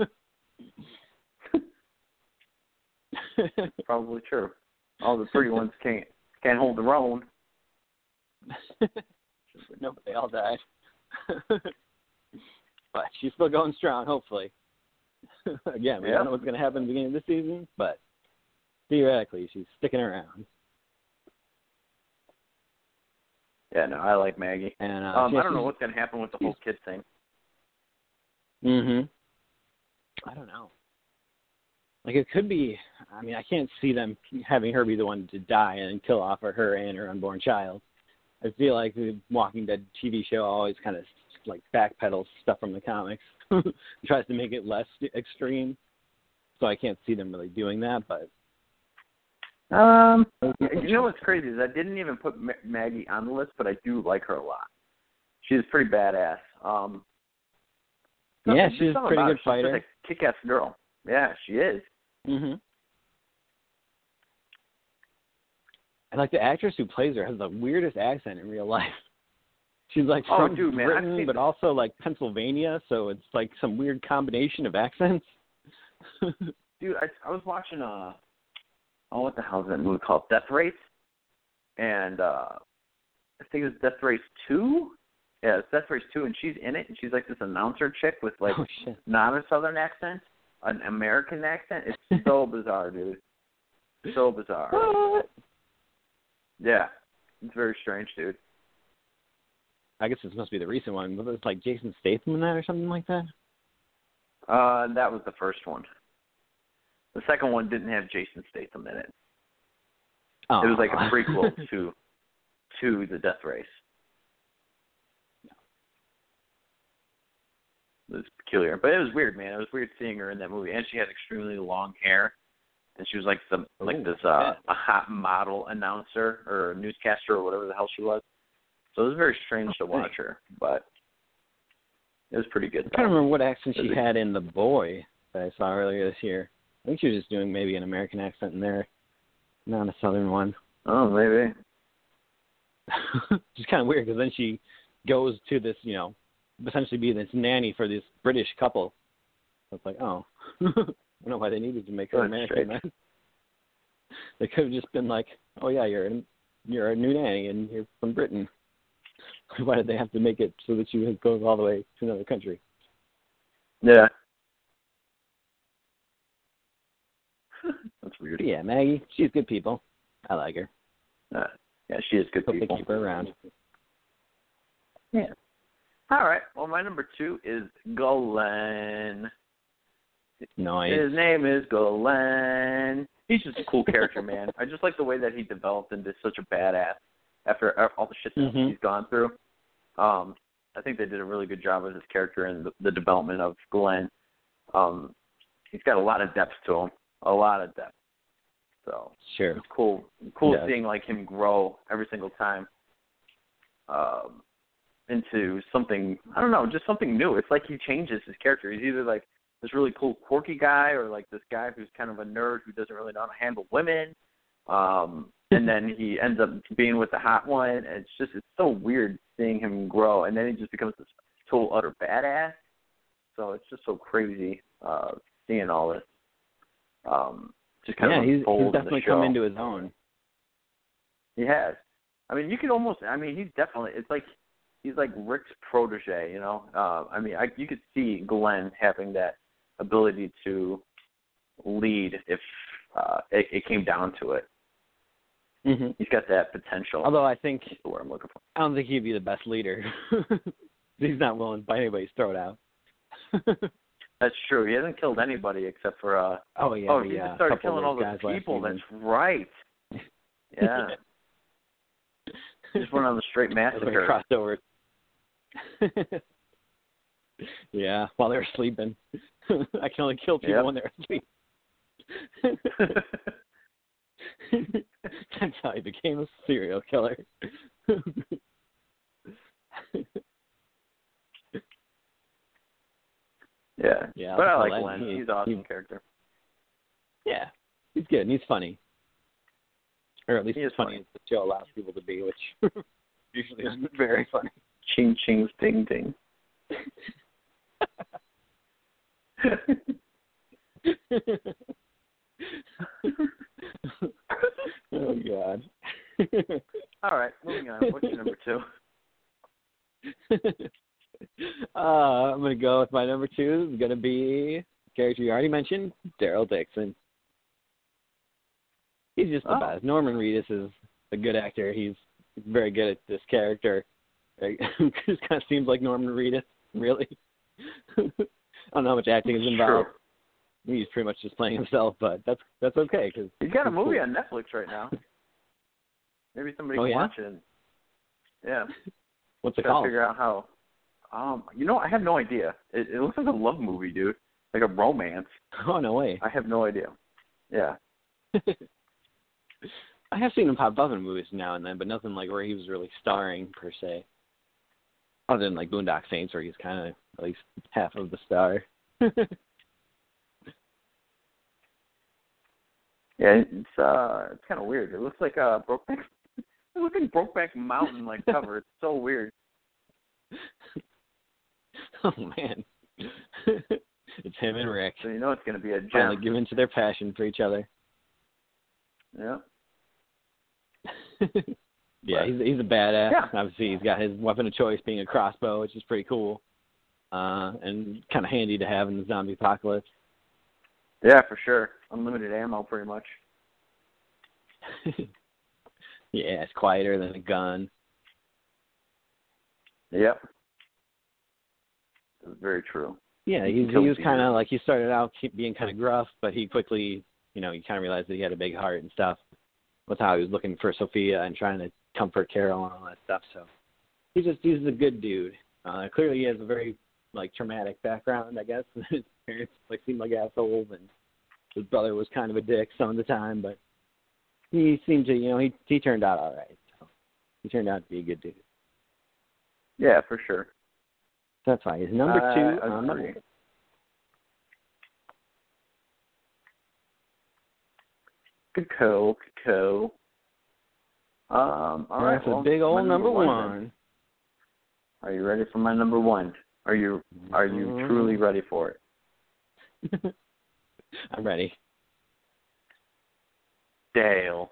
Probably true. All the pretty ones can't can't hold their own. no, they all died. but she's still going strong, hopefully. Again, we Yeah. don't know what's going to happen at the beginning of the season, but theoretically, she's sticking around. Yeah, no, I like Maggie. And uh, Um, I don't know what's gonna happen with the whole kid thing. Mhm. I don't know. Like it could be. I mean, I can't see them having her be the one to die and kill off of her and her unborn child. I feel like the Walking Dead TV show always kind of like backpedals stuff from the comics, tries to make it less extreme. So I can't see them really doing that. But Um, you know what's crazy is I didn't even put Ma- Maggie on the list, but I do like her a lot. She's pretty badass. Um, yeah, she's a pretty good her. fighter. She's a kick-ass girl. Yeah, she is. Mhm. And like the actress who plays her has the weirdest accent in real life. She's like Oh, from dude, man, Britain, but also like Pennsylvania, so it's like some weird combination of accents. Dude, I I was watching uh oh what the hell is that movie called? Death Race? And uh I think it was Death Race two? Yeah, it's Death Race two and she's in it and she's like this announcer chick with like oh not a southern accent, an American accent. It's so bizarre, dude. So bizarre. What? Yeah. It's very strange, dude. I guess this must be the recent one. Was it like Jason Statham in that or something like that? Uh that was the first one. The second one didn't have Jason Statham in it. Oh. It was like a prequel to to the Death Race. It was peculiar, but it was weird, man. It was weird seeing her in that movie, and she had extremely long hair, and she was like some like this uh a hot model announcer or newscaster or whatever the hell she was. So it was very strange to watch her, but it was pretty good. I can't remember what accent she had in The Boy that I saw earlier this year. I think she was just doing maybe an American accent in there, not a Southern one. Oh, maybe. Which is kind of weird because then she goes to this, you know, essentially be this nanny for this British couple. So it's like, oh, I don't know why they needed to make her That's American. strange. Then. They could have just been like, oh yeah, you're a, you're a new nanny and you're from Britain. Why did they have to make it so that she goes all the way to another country? Yeah. That's weird. But yeah, Maggie, she's good people. I like her. Uh, yeah, she is good Hope they people. keep her around. Yeah. All right. Well, my number two is Glenn. Nice. His name is Glenn. He's just a cool character, man. I just like the way that he developed into such a badass after all the shit that Mhm. he's gone through. Um, I think they did a really good job with his character and the, the development of Glenn. Um, he's got a lot of depth to him, a lot of depth. So Sure. it's cool, cool Yeah. seeing like him grow every single time um, into something. I don't know, just something new. It's like he changes his character. He's either like this really cool, quirky guy, or like this guy who's kind of a nerd who doesn't really know how to handle women. Um, and then he ends up being with the hot one. And it's just it's so weird seeing him grow, and then he just becomes this total utter badass. So it's just so crazy uh, seeing all this. Um, just kind yeah, of he's, he's definitely come into his own. He has. I mean, you could almost. I mean, he's definitely. It's like he's like Rick's protege. You know. Uh, I mean, I, you could see Glenn having that ability to lead if uh, it, it came down to it. hmm He's got that potential. Although I think That's the I'm looking for. I don't think he'd be the best leader. he's not willing by anybody's throat out. That's true. He hasn't killed anybody except for. uh oh yeah, Oh, he uh, just started killing all those those guys last people. That's right. Yeah. he just went on the straight That's when he massacre. crossed over. yeah, while they were sleeping. I can only kill people Yep. when they're asleep. That's how he became a serial killer. yeah. Yeah, But I like Glenn. he- He's an awesome he- character. yeah, he's good and he's funny. Or at least He is as funny funny. as the show allows people to be, which usually isn't very funny. Ching ching ding ding. oh God. All right, moving on. What's your number two? uh, I'm gonna go with my number two. Is gonna be character you already mentioned, Daryl Dixon. He's just the Oh. best. Norman Reedus is a good actor. He's very good at this character. It just kind of seems like Norman Reedus, really. I don't know how much acting is involved. He's pretty much just playing himself, but that's that's okay because He's got a movie on Netflix right now. Maybe somebody Oh, can yeah? watch it. Yeah. What's it called? figure out how. Um, you know, I have no idea. It, it looks like a love movie, dude. Like a romance. Oh no way! I have no idea. Yeah. I have seen him pop up in movies now and then, but nothing like where he was really starring per se. Other than like Boondock Saints, where he's kind of at least half of the star. Yeah, it's uh, it's kind of weird. It looks like uh, Brokeback. It looks like Brokeback Mountain like cover. It's so weird. oh man, it's him and Rick So you know it's gonna be a finally gem. giving to their passion for each other. Yeah. Yeah, he's he's a badass. Yeah. Obviously, he's got his weapon of choice being a crossbow, which is pretty cool, uh, and kind of handy to have in the zombie apocalypse. Yeah, for sure. Unlimited ammo, pretty much. yeah, it's quieter than a gun. Yep. That's very true. Yeah, He he, can kill he was kind of like he started out keep being kind of gruff, but he quickly, you know, he kind of realized that he had a big heart and stuff. With how he was looking for Sophia and trying to comfort Carol and all that stuff. So he's just he's a good dude. Uh, clearly, he has a very like traumatic background, I guess. his parents like seemed like assholes, and his brother was kind of a dick some of the time, but he seemed to, you know, he he turned out all right. So he turned out to be a good dude. Yeah, for sure. That's why he's number I two on my agree. list. Good co, good co. Um, all right. That's well, a big old number one. one. Are you ready for my number one? Are you are you Mhm. truly ready for it? I'm ready. Dale.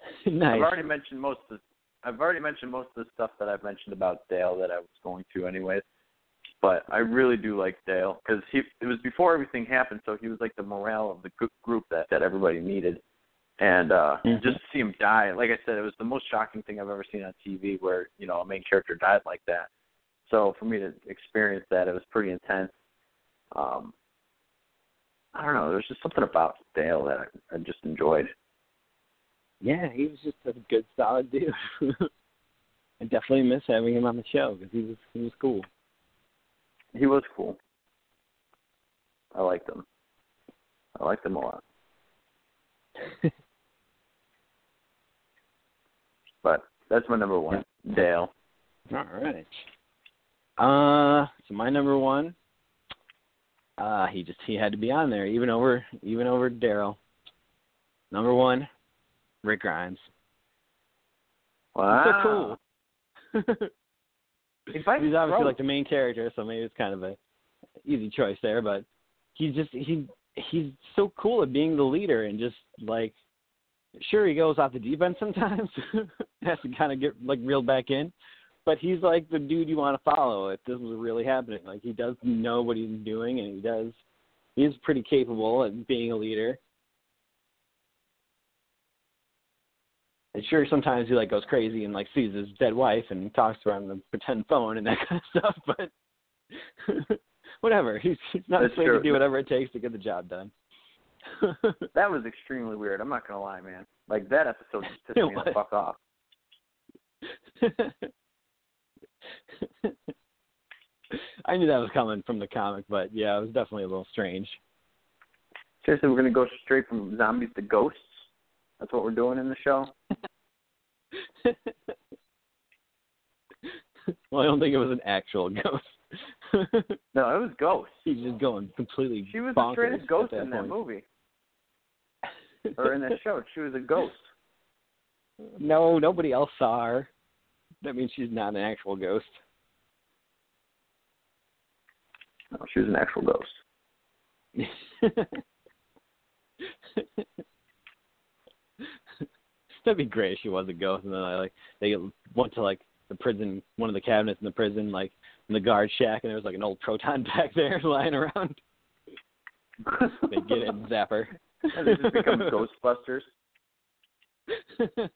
nice. I've already mentioned most of I've already mentioned most of the stuff that I've mentioned about Dale that I was going to anyways. But I really do like Dale because he it was before everything happened, so he was like the morale of the group that that everybody needed. And uh Mhm. just to see him die, like I said, it was the most shocking thing I've ever seen on TV where you know a main character died like that. So for me to experience that, it was pretty intense. Um, I don't know. There's just something about Dale that I, I just enjoyed. Yeah, he was just a good, solid dude. I definitely miss having him on the show because he was he was cool. He was cool. I liked him. I liked him a lot. But that's my number one, Dale. All right. Uh, so my number one. Uh, he just he had to be on there, even over even over Daryl. Number one, Rick Grimes. Wow. He's so cool. He's obviously throat. like the main character, so maybe it's kind of a easy choice there. But he's just he he's so cool at being the leader and just like sure he goes off the deep end sometimes, has to kind of get like reeled back in. But he's like the dude you want to follow if this was really happening. Like he does know what he's doing, and he does. He's pretty capable at being a leader. And sure, sometimes he like goes crazy and like sees his dead wife and talks to her on the pretend phone and that kind of stuff. But whatever, he's, he's not That's afraid true. to do whatever it takes to get the job done. That was extremely weird. I'm not gonna lie, man. Like that episode just pissed me the fuck off. I knew that was coming from the comic, but yeah, it was definitely a little strange. Seriously, we're gonna go straight from zombies to ghosts. That's what we're doing in the show. well, I don't think it was an actual ghost. No, it was ghosts. He's just going completely. She was the bonkers straightest at ghost in that point. movie or in that show. She was a ghost. No, nobody else saw her. That means she's not an actual ghost. No, she was an actual ghost. That'd be great if she was a ghost, and then I like they went to like the prison, one of the cabinets in the prison, like in the guard shack, and there was like an old proton pack there lying around. They get it and zap her. And it just becomes Ghostbusters.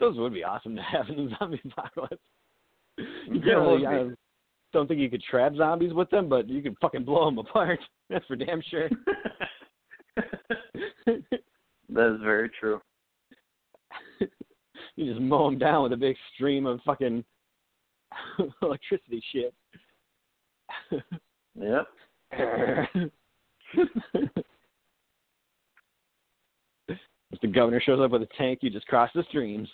Those would be awesome to have in the zombie apocalypse. You really, I don't think you could trap zombies with them, but you could fucking blow them apart. That's for damn sure. that is very true. you just mow them down with a big stream of fucking electricity shit. Yep. If the governor shows up with a tank, you just cross the streams,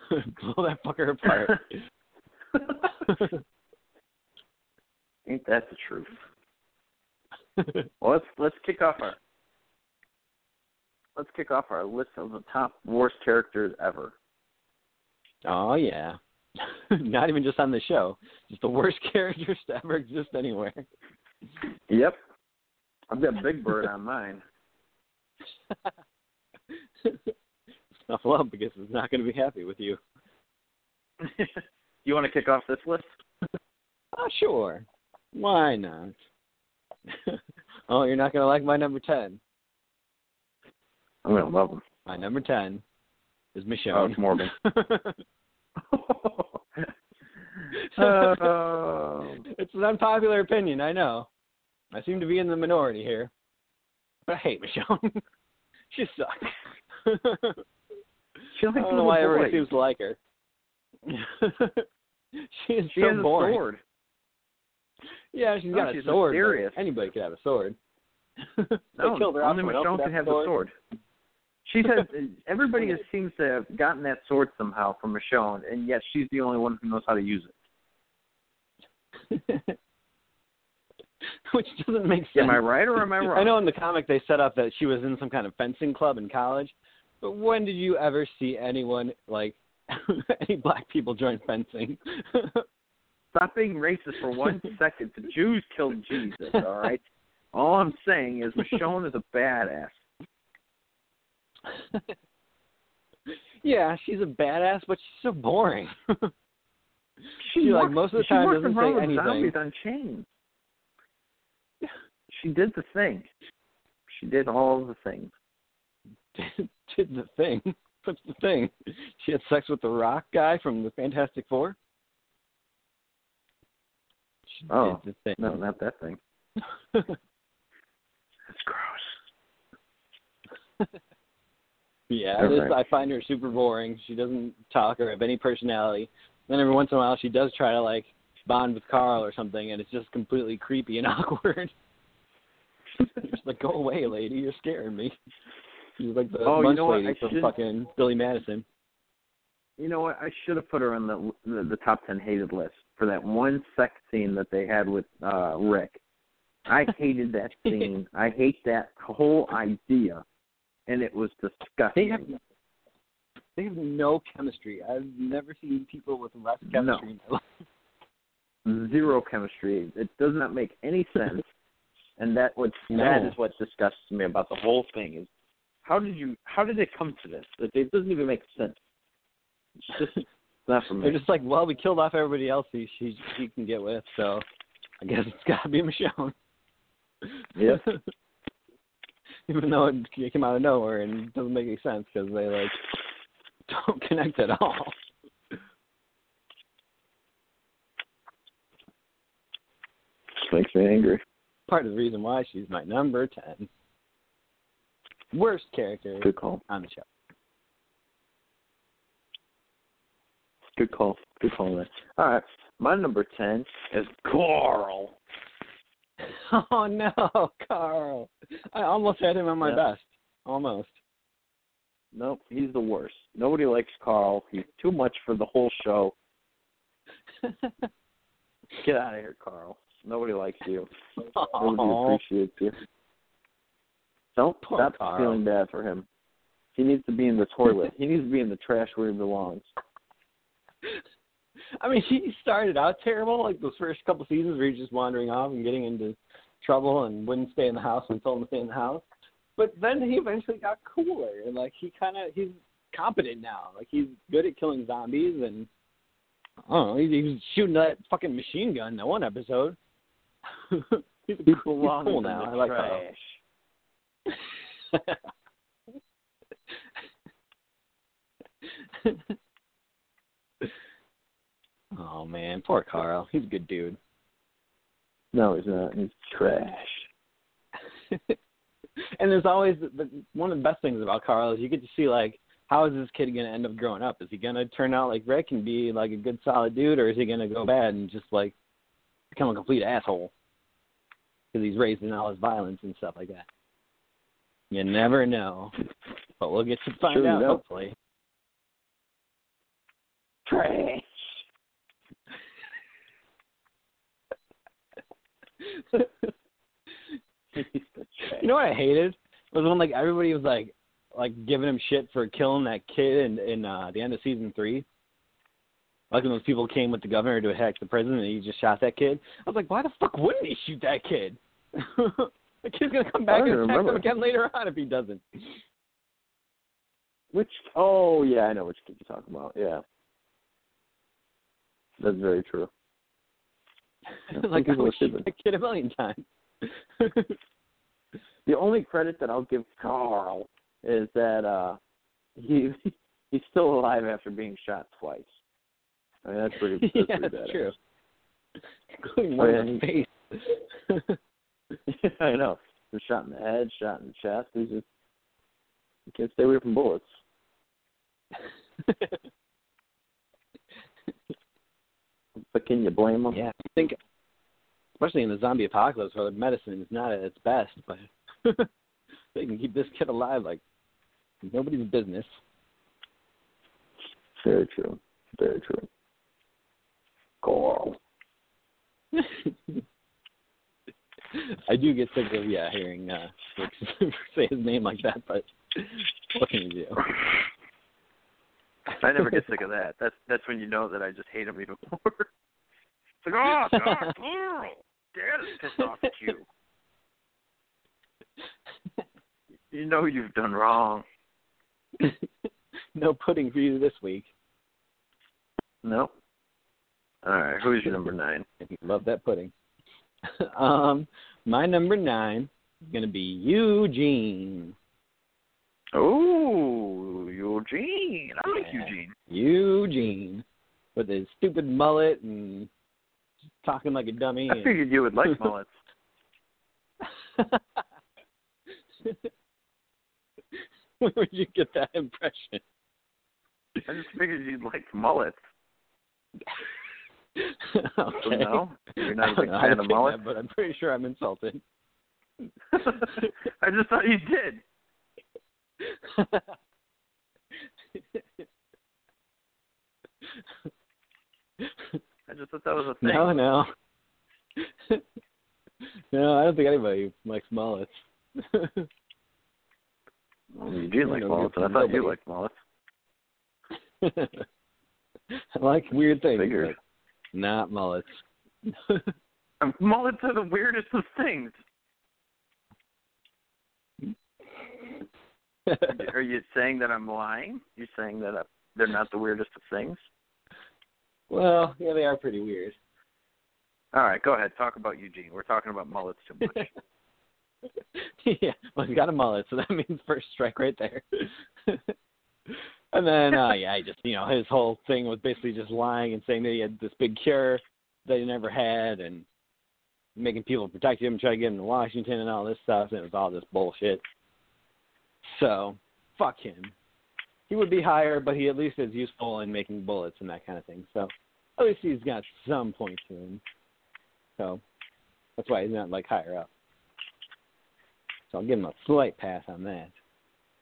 blow that fucker apart. Ain't that the truth? Well, let's let's kick off our let's kick off our list of the top worst characters ever. oh yeah, not even just on the show, just the worst characters to ever exist anywhere. Yep. I've got Big Bird on mine. Snuffleupagus it's not going to be happy with you. you want to kick off this list? Oh sure, why not? oh, you're not going to like my number ten. I'm gonna love them. My number ten is Michonne. Oh, it's Morgan. Oh. it's an unpopular opinion, I know. I seem to be in the minority here. But I hate Michonne. she sucks. She I don't know little why everyone boys. seems to like her. she is She so has a boring. sword. Yeah, she's No, got she's a sword. Anybody could have a sword. No, they killed her off. only Michonne could can have a the sword. She says everybody seems to have gotten that sword somehow from Michonne, and yet she's the only one who knows how to use it. Which doesn't make sense. Am I right or am I wrong? I know in the comic they set up that she was in some kind of fencing club in college, but when did you ever see anyone like any black people join fencing? Stop being racist for one second. The Jews killed Jesus, all right? All I'm saying is Michonne is a badass. yeah, she's a badass, but she's so boring. She, She, like, most of the time doesn't say anything. Zombies on chains. She did the thing. She did all the things. did the thing. What's the thing? She had sex with the rock guy from the Fantastic Four. She Oh, did the No, not that thing. That's gross. Yeah, this, right. I find her super boring. She doesn't talk or have any personality. Then every once in a while, she does try to like bond with Carl or something, and it's just completely creepy and awkward. just like, go away, lady. You're scaring me. She's like the Oh, you lunch know what? lady I from should- fucking Billy Madison. You know what? I should have put her on the, the the top ten hated list for that one sex scene that they had with uh Rick. I hated that scene. I hate that whole idea, and it was They disgusting. have they have no chemistry. I've never seen people with less chemistry. life. Zero chemistry. It does not make any sense, and that what No. that is what disgusts me about the whole thing is how did you how did it come to this? It, it doesn't even make sense. It's just not for me. They're just like, well, we killed off everybody else she she, she can get with, so I guess it's got to be Michonne. Yep. Even though it came out of nowhere and it doesn't make any sense because they like don't connect at all. Makes me angry. Part of the reason why she's my number ten worst character Good call. on the show. Good call. Good calling that. All right. My number ten is Carl. Oh no, Carl! I almost had him on my Yeah. best. Almost. Nope, he's the worst. Nobody likes Carl. He's too much for the whole show. Get out of here, Carl. Nobody likes you. Nobody appreciates you. Don't Poor stop Carl. feeling bad for him. He needs to be in the toilet. he needs to be in the trash where he belongs. I mean, he started out terrible, like those first couple seasons where he's just wandering off and getting into trouble and wouldn't stay in the house and told him to stay in the house. But then he eventually got cooler and like he kind of he's competent now. Like he's good at killing zombies and I don't know. He, he was shooting that fucking machine gun in that one episode. he's, He he's cool now. I like trash. that. oh man, poor Carl. He's a good dude. No, he's not. He's trash. and there's always the, the, one of the best things about Carl is you get to see like how is this kid going to end up growing up? Is he going to turn out like Rick and be like a good solid dude, or is he going to go bad and just like become a complete asshole because he's raised in all his violence and stuff like that? You never know, but we'll get to find Sure out hopefully. Trash. He's the trash. You know what I hated was when like everybody was like like giving him shit for killing that kid in in uh, the end of season three. Like when those people came with the governor to attack the president, and he just shot that kid. I was like, why the fuck wouldn't he shoot that kid? the kid's gonna come back and attack remember. him again later on if he doesn't. Which? Oh, yeah, I know which kid you're talking about. Yeah, that's very true. Yeah, like I stupid. that kid a million times. The only credit that I'll give Carl is that uh he he's still alive after being shot twice. I mean that's pretty. That's yeah, pretty that's badass. true. Including one yeah, in the face. I know. Been shot in the head, shot in the chest. He's just you can't stay away from bullets. But can you blame them? Yeah, I think, especially in the zombie apocalypse, where the medicine is not at its best, but they can keep this kid alive like nobody's business. Very true. Very true. Carl. I do get sick of yeah hearing uh say his name like that, but what can you do? I never get sick of that. That's that's when you know that I just hate him even more. it's like, oh God, Carl, Dad is pissed off at you. You know you've done wrong. no pudding for you this week. No. All right, who's your number nine? Love that pudding. um, my number nine is gonna be Eugene. Oh, Eugene. I like Yeah. Eugene. Eugene with his stupid mullet and talking like a dummy. I and- figured you would like mullets. Where would you get that impression? I just figured you'd like mullets. okay. no? You're not a big know how to fan of mullets? that, but I'm pretty sure I'm insulted. I just thought you did. I just thought that was a thing. no, no. no, I don't think anybody likes mullets. Well, Eugene likes No, mullets, and I thought for you nobody. liked mullets. I like weird things, Figured. not mullets. Mullets are the weirdest of things. Are you saying that I'm lying? You're saying that uh, they're not the weirdest of things? well, yeah, they are pretty weird. All right, go ahead. Talk about Eugene. We're talking about mullets too much. yeah, well, he's got a mullet, so that means first strike right there. and then, uh, yeah, he just, you know, his whole thing was basically just lying and saying that he had this big cure that he never had and making people protect him, and try to get him to Washington and all this stuff, and it was all this bullshit. So, fuck him. He would be higher, but he at least is useful in making bullets and that kind of thing. So, at least he's got some points to him. So that's why he's not like higher up. So I'll give him a slight pass on that.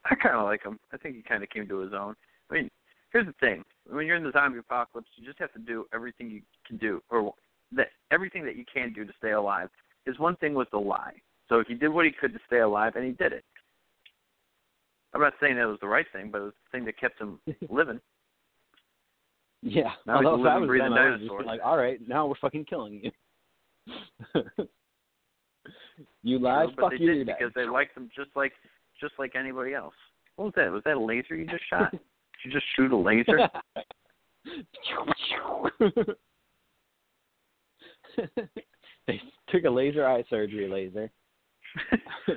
I kind of like him. I think he kind of came to his own. I mean, here's the thing: when you're in the zombie apocalypse, you just have to do everything you can do, or that everything that you can do to stay alive. His one thing was to lie. So he did what he could to stay alive, and he did it. I'm not saying that was the right thing, but it was the thing that kept him living. Yeah. Now he's a Although if I living, breathing them, I would just dinosaur. like, all right, now we're fucking killing you. you lied, but fuck they you, did because they liked him just like just like anybody else. What was that? Was that a laser you just shot? Did you just shoot a laser? they took a laser eye surgery laser.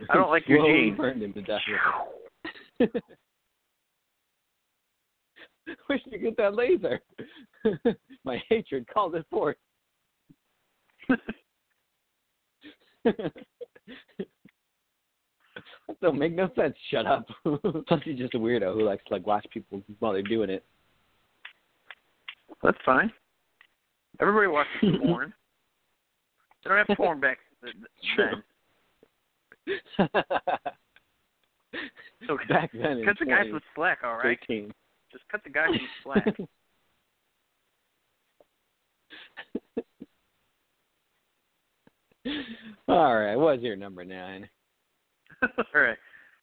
I don't like Slowly Eugene. burned him to death. Where'd you get that laser? My hatred called it forth. that don't make no sense. Shut up. Plus, he's just a weirdo who likes to like watch people while they're doing it. That's fine. Everybody watches porn. They don't have porn back th- th- then. So Back then, cut the guys with slack, all right? 2013. Just cut the guys some slack. All right, what's your number nine? all right.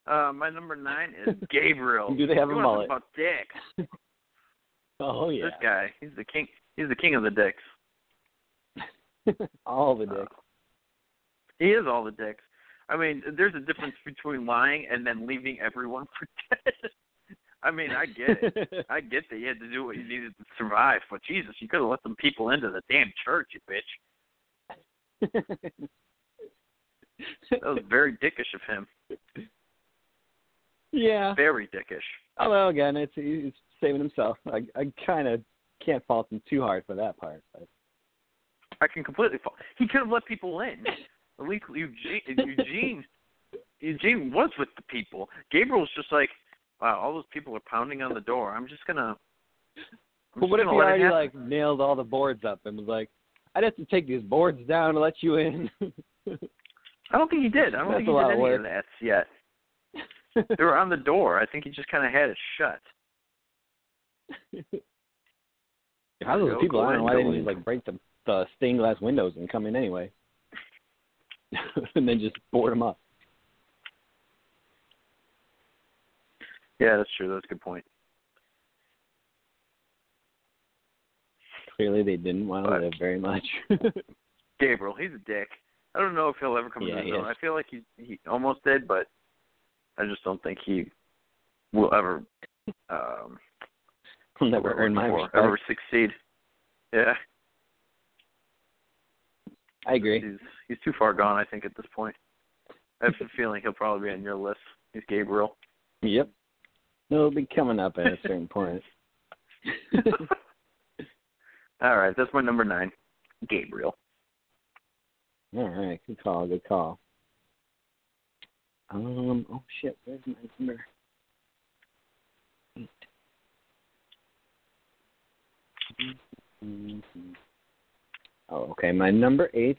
Uh, my number nine is Gabriel. Do they have you a mullet? About dicks. Oh yeah, This guy, he's the king. He's the king of the dicks. all the Uh, dicks. He is all the dicks. I mean, there's a difference between lying and then leaving everyone for dead. I mean, I get it. I get that you had to do what you needed to survive, but Jesus, you could have let some people into the damn church, you bitch. That was very dickish of him. yeah. Very dickish. Although again, it's he's saving himself. I I kind of can't fault him too hard for that part. But I can completely. Fall. He could have let people in. At least Eugene, Eugene, Eugene was with the people. Gabriel was just like, wow, all those people are pounding on the door. I'm just gonna. I'm but what just if gonna he already like nailed all the boards up and was like, I'd have to take these boards down to let you in. I don't think he did. I don't That's think he did any of that yet. They were on the door. I think he just kind of had it shut. How those people? I don't know why they didn't just like break the the stained glass windows and come in anyway, and then just board them up. Yeah, that's true. That's a good point. Clearly, they didn't want to But- live very much. Gabriel, he's a dick. I don't know if he'll ever come Yeah, to he his I feel like he he almost did, but I just don't think he will ever um never earn my ever succeed. Yeah, I agree. he's he's too far gone. I think at this point. I have a feeling he'll probably be on your list. He's Gabriel. Yep. No, it'll be coming up at a certain point. All right, that's my number nine, Gabriel. All right, good call, good call. Um, oh shit, where's my number? Eight. Mhm. Oh, okay, my number eight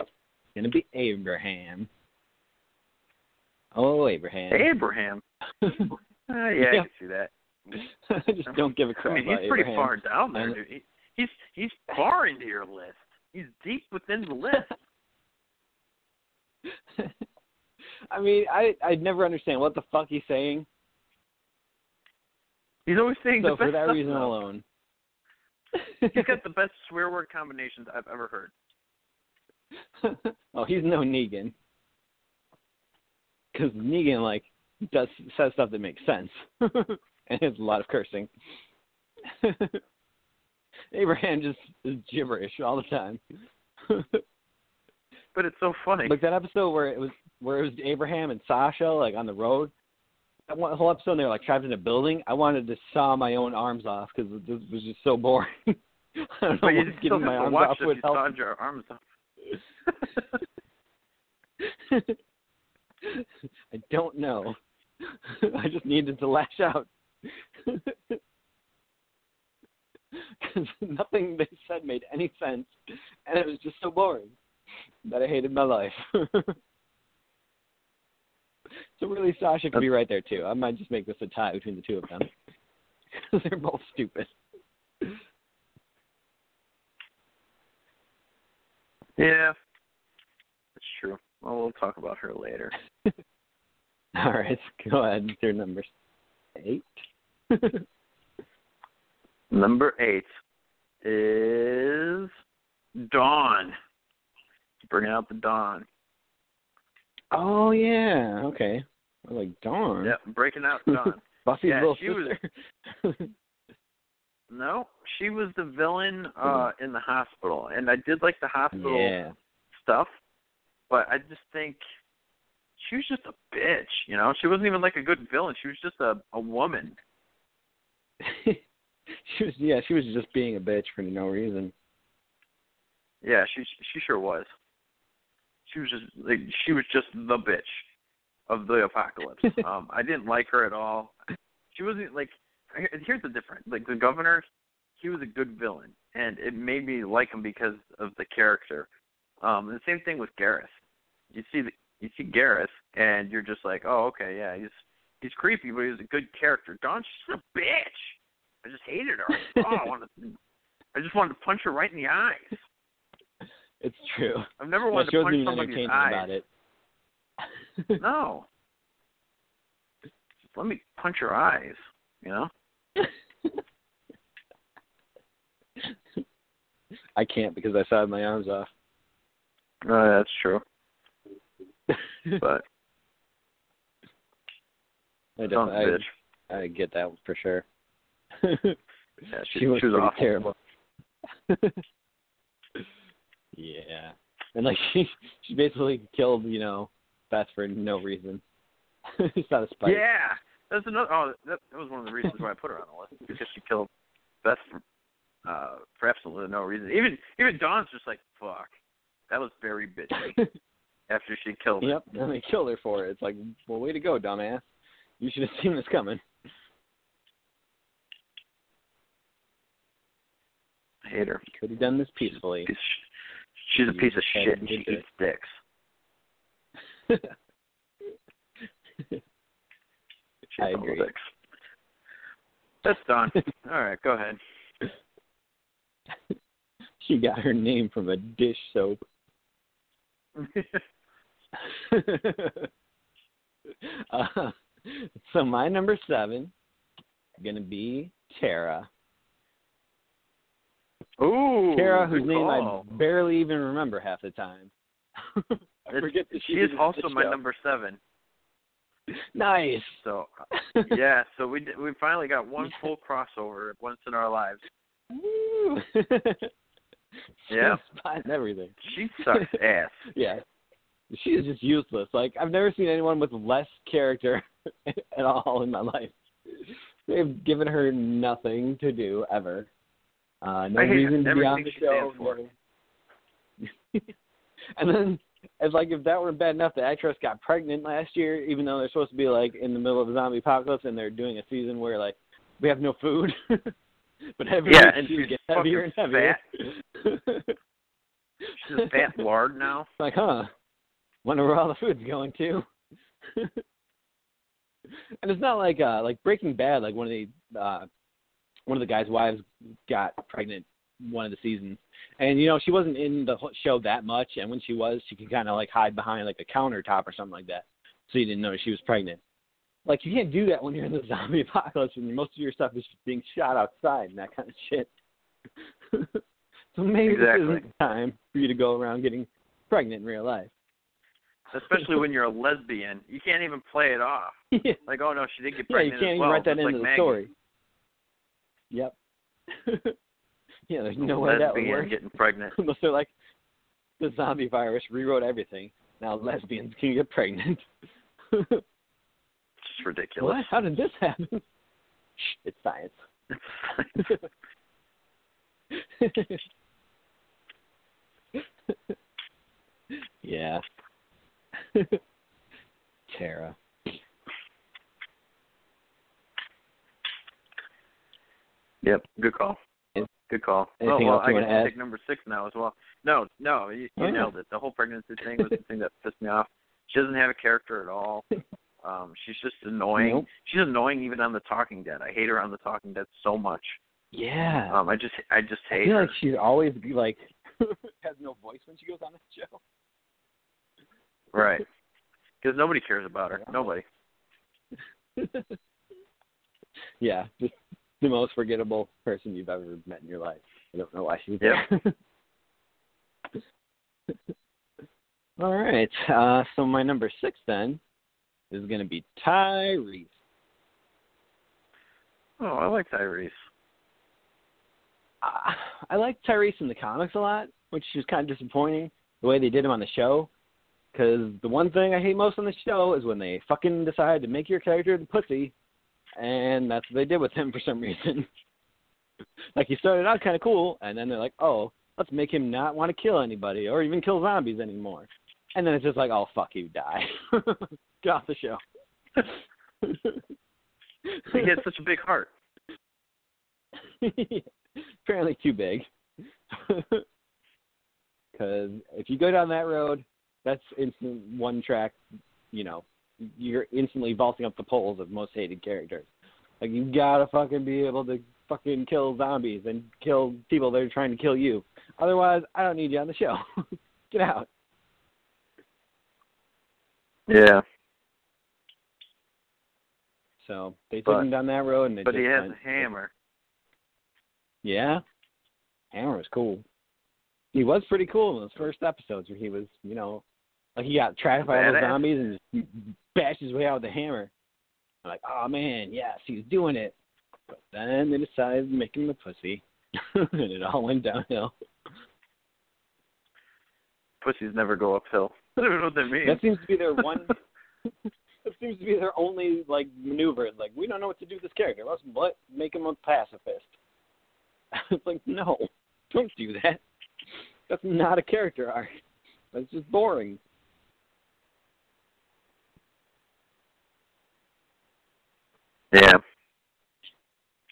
is gonna be Abraham. Oh, Abraham. Abraham. Uh, yeah, Yeah. I can see that. I just don't give a crap mean, about he's pretty Abraham. far down there, dude. He, he's he's far into your list. He's deep within the list. I mean, I I never understand what the fuck he's saying. He's always saying So for that reason alone, He's got the best swear word combinations I've ever heard. oh, he's no Negan. Because Negan like does says stuff that makes sense and has a lot of cursing. Abraham just is gibberish all the time. But it's so funny. like that episode where it was where it was Abraham and Sasha like on the road. That one whole episode they were like trapped in a building. I wanted to saw my own arms off because this was just so boring. I don't know but you what still my arms watch off would you help. sawed your arms off. I don't know. I just needed to lash out. because nothing they said made any sense, and it was just so boring that I hated my life. so really, Sasha could be right there too. I might just make this a tie between the two of them because they're both stupid. Yeah, that's true. Well, we'll talk about her later. All right, go ahead. Your number eight. Number eight is Dawn. Bringing out the Dawn. Oh yeah, okay. I like Dawn. Yep, breaking out Dawn. Buffy's Yeah, little she was- no, she was the villain uh in the hospital, and I did like the hospital yeah. stuff, but I just think she was just a bitch. You know, she wasn't even like a good villain. She was just a a woman. she was yeah, she was just being a bitch for no reason. Yeah, she she sure was. She was just like she was just the bitch of the apocalypse. um, I didn't like her at all. She wasn't like. Here's the difference. Like the governor, he was a good villain, and it made me like him because of the character. Um, the same thing with Gareth. You see the you see Gareth, and you're just like, oh, okay, yeah, he's he's creepy, but he's a good character. Dawn's just a bitch. I just hated her. Oh, I wanted, I just wanted to punch her right in the eyes. It's true. I've never wanted she to punch somebody's entertaining eyes. about it. No. Just let me punch your eyes, you know? I can't because I sawed my arms off. Uh, that's true. But I, a definitely, bitch. I, I get that for sure. Yeah, she, she was, was pretty awful. terrible. Yeah, and like she she basically killed you know Beth for no reason. it's not a spite. Yeah. That's another oh that, that was one of the reasons why I put her on the list. Because she killed Beth for uh for absolutely no reason. Even even Dawn's just like, fuck. That was very bitchy after she killed her. Yep, and they killed her for it. It's like, well, way to go, dumbass. You should have seen this coming. I hate her. Could have done this peacefully. She's a piece of shit and she eats dicks. I agree. dicks. That's Dawn. All right, go ahead. she got her name from a dish soap. uh, so my number seven gonna be Tara. Ooh, Tara, whose name call. I barely even remember half the time. I forget that she she is also my number seven. Nice. So uh, yeah, so we did, we finally got one full crossover once in our lives. Woo. Yeah. She's and everything. She sucks ass. Yeah. She is just useless. Like I've never seen anyone with less character at all in my life. They've given her nothing to do ever. Uh no reason to be on the show. and then it's like if that were bad enough, the actress got pregnant last year, even though they're supposed to be like in the middle of a zombie apocalypse and they're doing a season where like we have no food. but every Yeah, and she she's gets heavier and heavier. She's a fat lard now. like, huh? Wonder where all the food's going to. and it's not like uh like Breaking Bad, like one of the uh one of the guys' wives got pregnant one of the seasons. And you know, she wasn't in the show that much and when she was, she could kind of like hide behind like a countertop or something like that. So you didn't know she was pregnant. Like you can't do that when you're in the zombie apocalypse and most of your stuff is being shot outside and that kind of shit. so maybe Exactly. this isn't the time for you to go around getting pregnant in real life. Especially when you're a lesbian. You can't even play it off. yeah, Like, oh no, she did get pregnant. yeah, you can't as even write that into like the Maggie. story. Yep. yeah, there's no way that would work. getting pregnant. Unless they're like, the zombie virus rewrote everything. Now lesbians can get pregnant. It's ridiculous. what? How did this happen? It's science. yeah. Tara. Yep, good call. Good call. Anything well, well, I add? take number six now as well. No, no, you, you Oh, nailed it. The whole pregnancy thing was the thing that pissed me off. She doesn't have a character at all. Um, she's just annoying. Nope. She's annoying even on The Talking Dead. I hate her on The Talking Dead so much. Yeah. Um, I just, I just I hate feel her. like she's always be like has no voice when she goes on the show. Right. Because nobody cares about her. Nobody. yeah, the most forgettable person you've ever met in your life. I don't know why she's there. All right. Uh, so my number six then is going to be Tyrese. Oh, I like Tyrese. Uh, I like Tyrese in the comics a lot, which is kind of disappointing the way they did him on the show. Because the one thing I hate most on the show is when they fucking decide to make your character the pussy, and that's what they did with him for some reason. like he started out kind of cool, and then they're like, "Oh, let's make him not want to kill anybody or even kill zombies anymore." And then it's just like, "Oh fuck you, die, get off the show." He had such a big heart. Apparently too big. Because if you go down that road, that's instant one track. You know, you're instantly vaulting up the polls of most hated characters. Like you gotta fucking be able to fucking kill zombies and kill people that are trying to kill you. Otherwise, I don't need you on the show. Get out. Yeah. So they took But- him down that road, and they But he just has went, a hammer. Yeah, Hammer was cool. He was pretty cool in those first episodes where he was, you know, like he got trapped by all the zombies and just bashed his way out with a hammer. I'm like, oh man, yes, he's doing it. But then they decided to make him a pussy, and it all went downhill. Pussies never go uphill. I don't know what that means. That seems to be their one. that seems to be their only like maneuver. Like we don't know what to do with this character. Let's let, make him a pacifist. it's like no, don't do that. That's not a character arc. That's just boring. Yeah.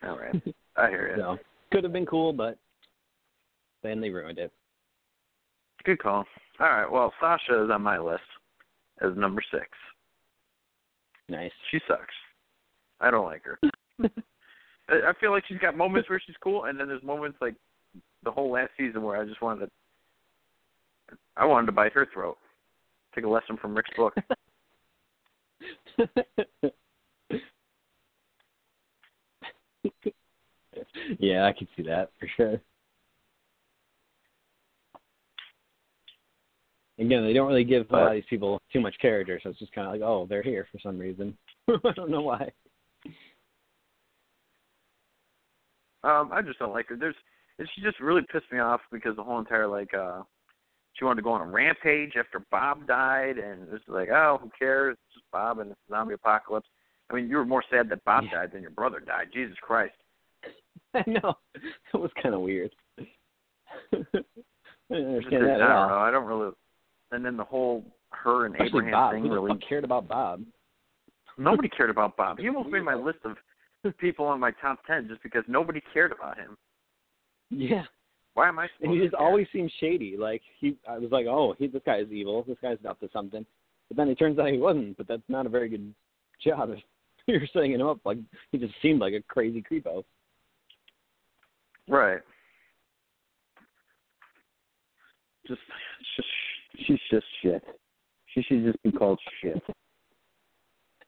All right. I hear you. So could have been cool, but then they ruined it. Good call. All right. Well, Sasha is on my list as number six. Nice. She sucks. I don't like her. I I feel like she's got moments where she's cool, and then there's moments like the whole last season where I just wanted to. I wanted to bite her throat. Take a lesson from Rick's book. yeah, I could see that for sure. Again, they don't really give a lot of these people too much character, so it's just kind of like, oh, they're here for some reason. I don't know why. Um, I just don't like her. There's, she just really pissed me off because the whole entire like, uh, she wanted to go on a rampage after Bob died, and it was like, oh, who cares? It's just Bob and the zombie apocalypse. I mean, you were more sad that Bob Yeah. died than your brother died. Jesus Christ. I know. It was kind of weird. I didn't Just, understand I don't know. I don't really. And then the whole her and Especially Abraham Bob. thing Who really. cared about Bob? Nobody cared about Bob. He almost made my list of people on my top ten just because nobody cared about him. Yeah. Why am I And he just always seemed shady. Like he, I was like, oh, he, this guy is evil. This guy's up to something. But then it turns out he wasn't. But that's not a very good job. If you're setting him up like he just seemed like a crazy creepo. Right. Just, just, she's just shit. She should just be called shit.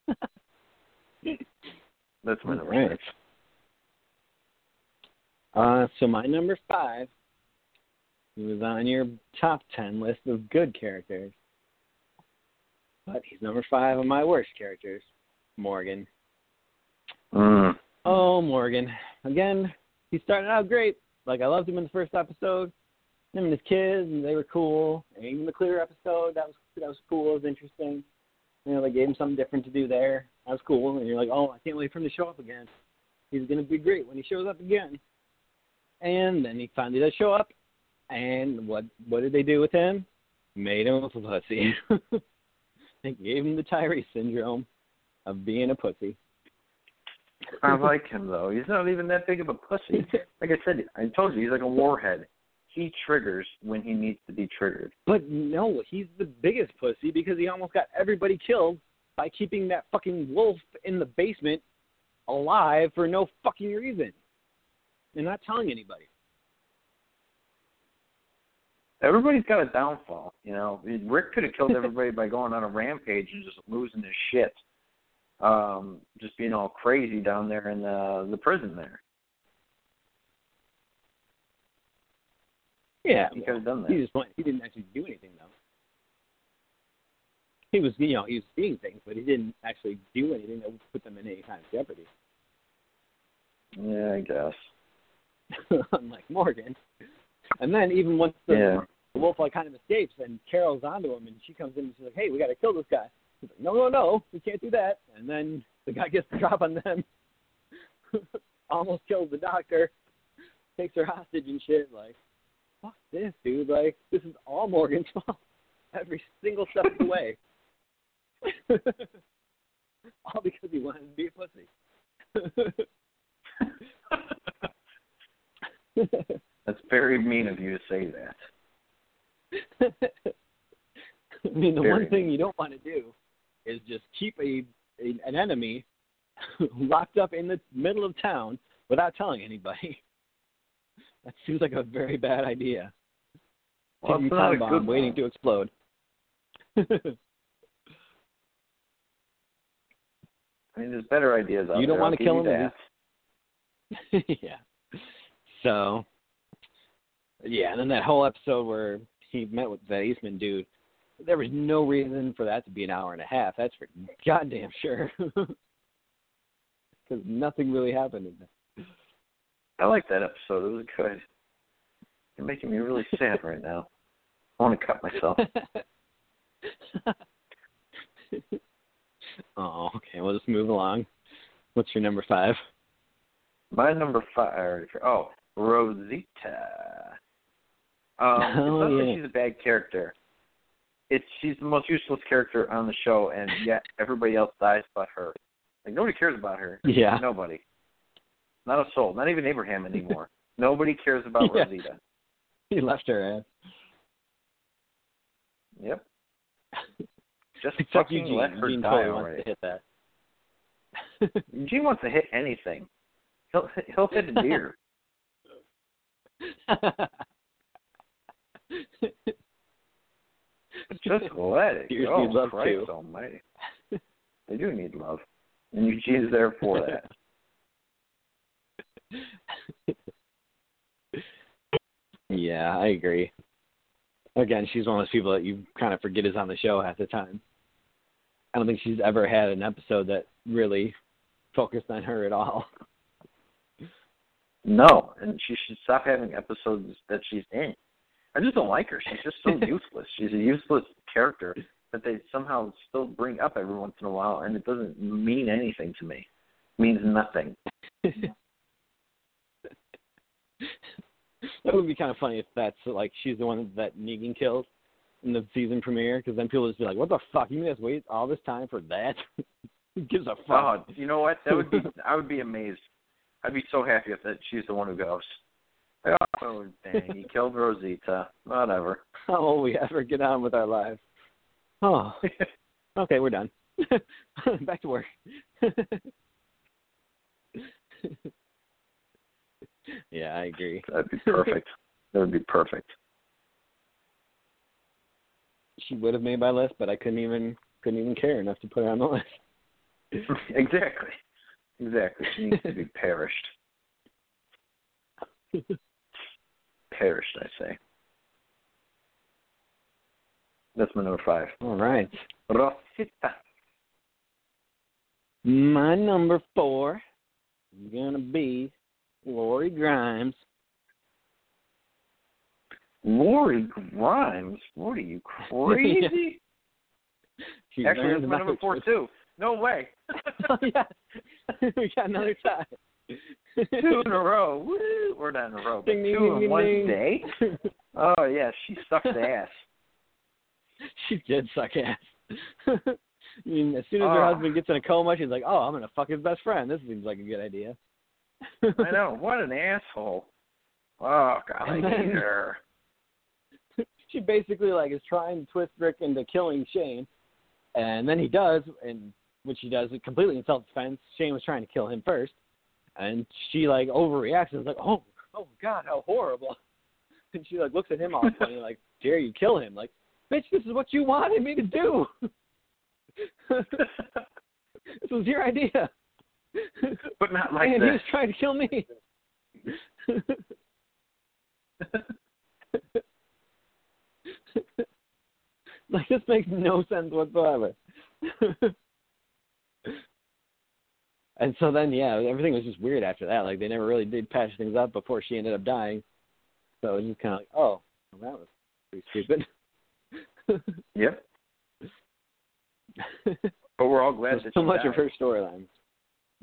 That's my number Right. six. Uh, so my number five he was on your top ten list of good characters, but he's number five on my worst characters. Morgan. Mm. Oh, Morgan. Again, he started out great. Like I loved him in the first episode. Him and his kids, and they were cool. And even the clear episode, that was that was cool. It was interesting. You know, they gave him something different to do there. That was cool. And you're like, oh, I can't wait for him to show up again. He's gonna be great when he shows up again. And then he finally does show up. And what what did they do with him? Made him a pussy. they gave him the Tyrese syndrome of being a pussy. I like him though. He's not even that big of a pussy. Like I said, I told you he's like a warhead. He triggers when he needs to be triggered. But no, he's the biggest pussy because he almost got everybody killed by keeping that fucking wolf in the basement alive for no fucking reason. And not telling anybody. Everybody's got a downfall, you know. Rick could have killed everybody by going on a rampage and just losing his shit. Um, just being all crazy down there in the the prison there. Yeah, He could have done that. he just went, he didn't actually do anything though. He was you know, he was seeing things, but he didn't actually do anything that would put them in any kind of jeopardy. Yeah, I guess. Unlike Morgan. And then even once the, Yeah. the wolf like kind of escapes and Carol's onto him and she comes in and she's like, Hey, we gotta kill this guy. He's like, No, no, no, we can't do that and then the guy gets the drop on them. Almost kills the doctor, takes her hostage and shit, like, fuck this, dude, like, this is all Morgan's fault. Every single step of the way. all because he wanted to be a pussy. That's very mean of you to say that. I mean, the Very one thing you don't want to do is just keep a, a an enemy locked up in the middle of town without telling anybody. That seems like a very bad idea. Well, it's not a bomb good waiting one. to explode. I mean, there's better ideas out You don't there. I'll give kill him yeah. So, yeah, and then that whole episode where he met with that Eastman dude, there was no reason for that to be an hour and a half. That's for goddamn sure. Because nothing really happened in there. I like that episode. It was good. You're making me really sad right now. I want to cut myself. oh, okay. We'll just move along. What's your number five? My number five. Oh, Rosita. Um, it's Oh, not that she's a bad character. It's she's the most useless character on the show, and yet everybody else dies but her. Like nobody cares about her. Yeah. Nobody. Not a soul. Not even Abraham anymore. nobody cares about Yeah. Rosita. He left her ass. Yep. Just Except fucking Eugene. let her Eugene die totally already. wants to hit that. Eugene wants to hit anything. He'll he'll hit a deer. Just let it Deers go. need love, Christ too. Almighty. They do need love, and Eugene's there for that. yeah, I agree. Again, she's one of those people that you kind of forget is on the show half the time. I don't think she's ever had an episode that really focused on her at all. No, and she should stop having episodes that she's in. I just don't like her. She's just so useless. She's a useless character that they somehow still bring up every once in a while, and it doesn't mean anything to me. It means nothing. That would be kind of funny if that's like she's the one that Negan killed in the season premiere, because then people would just be like, "What the fuck? You guys wait all this time for that? Who gives a fuck?" Oh, you know what? That would be. I would be amazed. I'd be so happy if that she's the one who goes. Oh dang! He killed Rosita. Whatever. How will we ever get on with our lives? Oh, okay, we're done. Back to work. yeah, I agree. That'd be perfect. that would be perfect. She would have made my list, but I couldn't even couldn't even care enough to put her on the list. exactly. Exactly. She needs to be perished. Perished, I say. That's my number five. All right. Rosita. My number four is gonna be Lori Grimes. Lori Grimes. What are you crazy? Actually, that's my number four too. No way. oh yeah, we got another tie. two in a row. Woo! Or not in a row, but Ding, two ding, in ding, one ding. day. Oh yeah, she sucked ass. she did suck ass. I mean, as soon as her Oh. husband gets in a coma, she's like, "Oh, I'm gonna fuck his best friend. This seems like a good idea." I know. What an asshole. Oh God, I hate her. she basically like is trying to twist Rick into killing Shane, and then he does, and which he does completely in self-defense. Shane was trying to kill him first, and she like overreacts and is like, "Oh, oh God, how horrible!" And she like looks at him all funny, like, "Dare you kill him?" Like, bitch, this is what you wanted me to do. this was your idea. But not like and he this. was trying to kill me. like this makes no sense whatsoever. And so then, yeah, everything was just weird after that. Like they never really did patch things up before she ended up dying. So it was just kind of like, oh, well, that was pretty stupid. Yep. But we're all glad that so much died. of her storyline.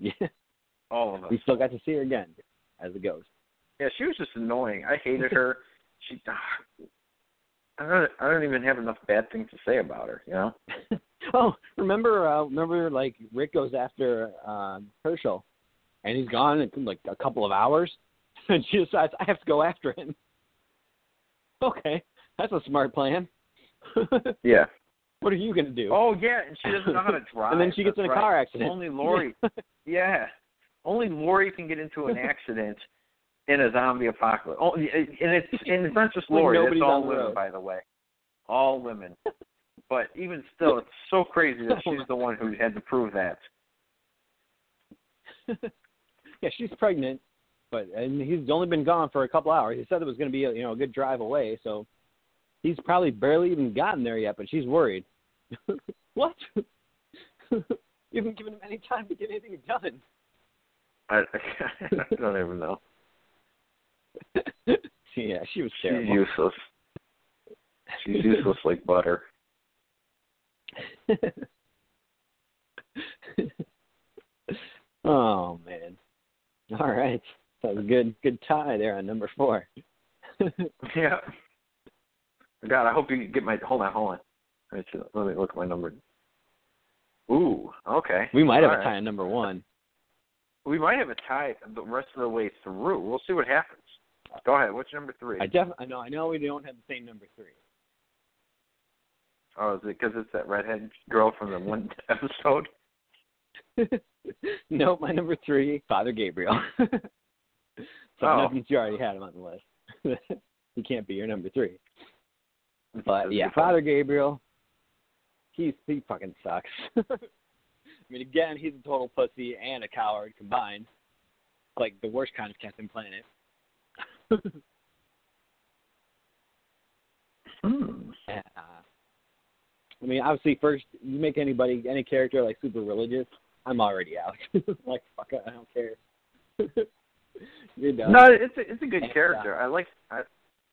Yeah, All of us. we still got to see her again as a ghost. Yeah, she was just annoying. I hated her. She. Ah, I don't. I don't even have enough bad things to say about her. You know. oh, remember, uh, remember, like Rick goes after um, Hershel, and he's gone in like a couple of hours, and she decides I have to go after him. Okay, that's a smart plan. Yeah. what are you gonna do? Oh yeah, and she doesn't know how to drive. and then she gets in a right. car accident. Only Lori. yeah. Only Lori can get into an accident in a zombie apocalypse. Oh, and it's and it's not just Lori. It's all women, road. by the way. All women. But even still, it's so crazy that she's the one who had to prove that. yeah, she's pregnant, but and he's only been gone for a couple hours. He said it was going to be a, you know a good drive away, so he's probably barely even gotten there yet. But she's worried. what? you haven't given him any time to get anything done. I, I don't even know. Yeah, she was She's terrible. useless. She's useless like butter. oh man. All right. That was a good good tie there on number four. Yeah. God, I hope you get my. Hold on, hold on. Let me, let me look at my number. Ooh, okay. we might have All a tie on number one. We might have a tie the rest of the way through. We'll see what happens. Go ahead. What's number three? I def I know I know we don't have the same number three. oh, is it because it's that redhead girl from the one episode? no, my number three, Father Gabriel. so Oh. nothing you already had him on the list. he can't be your number three. But That's yeah. Father Gabriel, he's he fucking sucks. I mean, again, he's a total pussy and a coward combined. Like the worst kind of Captain Planet. Hmm. Uh, I mean, obviously, first you make anybody, any character like super religious, I'm already out. like, fuck it, I don't care. You're done. No, it's a, it's a good Yeah. character. I like I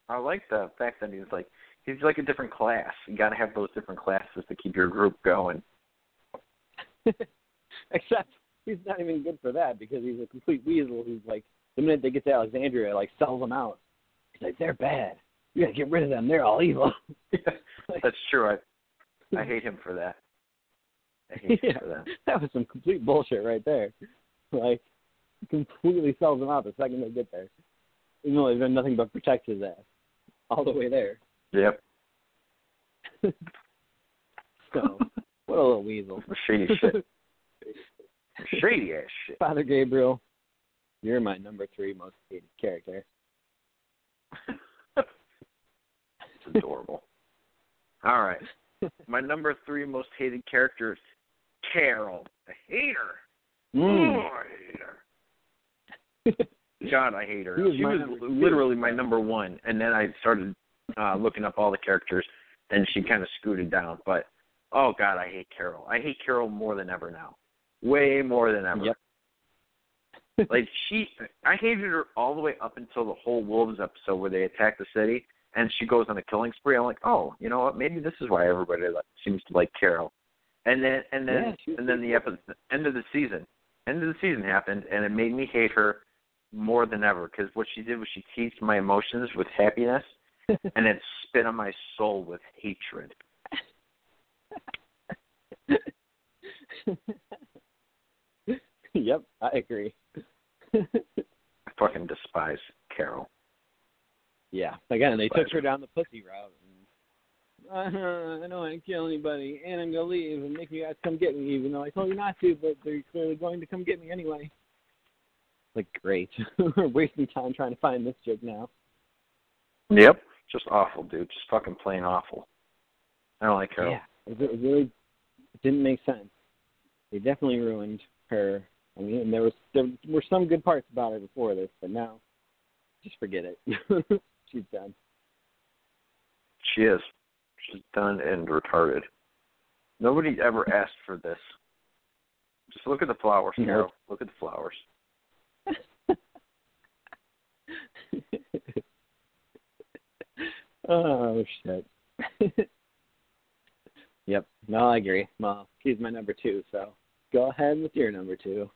I like the fact that he's like he's like a different class. You got to have those different classes to keep your group going. Except he's not even good for that because he's a complete weasel who's like, the minute they get to Alexandria, like sells them out. He's like, they're bad. You gotta get rid of them. They're all evil. That's true. I I hate him for that. I hate him Yeah. for that. that was some complete bullshit right there. Like, completely sells them out the second they get there. Even though they've done nothing but protect his ass all the way there. Yep. So, what a little weasel. Shady shit. Shady ass shit. Father Gabriel, you're my number three most hated character. It's adorable. All right. My number three most hated character is Carol. I hater. Mm. Oh, I hate her. God, I hate her. She was my was number two. literally my number one, and then I started uh looking up all the characters, and she kind of scooted down. But oh God, I hate Carol. I hate Carol more than ever now. Way more than ever. Yep. Like she, I hated her all the way up until the whole wolves episode where they attack the city, and she goes on a killing spree. I'm like, oh, you know what? Maybe this is why everybody like, seems to like Carol. And then and then Yeah, and then the episode, end of the season, end of the season happened, and it made me hate her more than ever because what she did was she teased my emotions with happiness, and it spit on my soul with hatred. yep, I agree. I fucking despise Carol. yeah, again, they took her down the pussy route. And, uh, I don't want to kill anybody, and I'm gonna leave and make you guys come get me, even though I told you not to. But they're clearly going to come get me anyway. Like, great. We're wasting time trying to find this chick now. Yep. Just awful, dude. Just fucking plain awful. I don't like Carol. Yeah, it, really it didn't make sense. They definitely ruined her. I mean, and there was there were some good parts about her before this, but now, just forget it. She's done. She is. She's done and retarded. Nobody ever asked for this. Just look at the flowers, Nope. Carol. Look at the flowers. oh shit. yep. No, I agree. Well, she's my number two, so go ahead with your number two.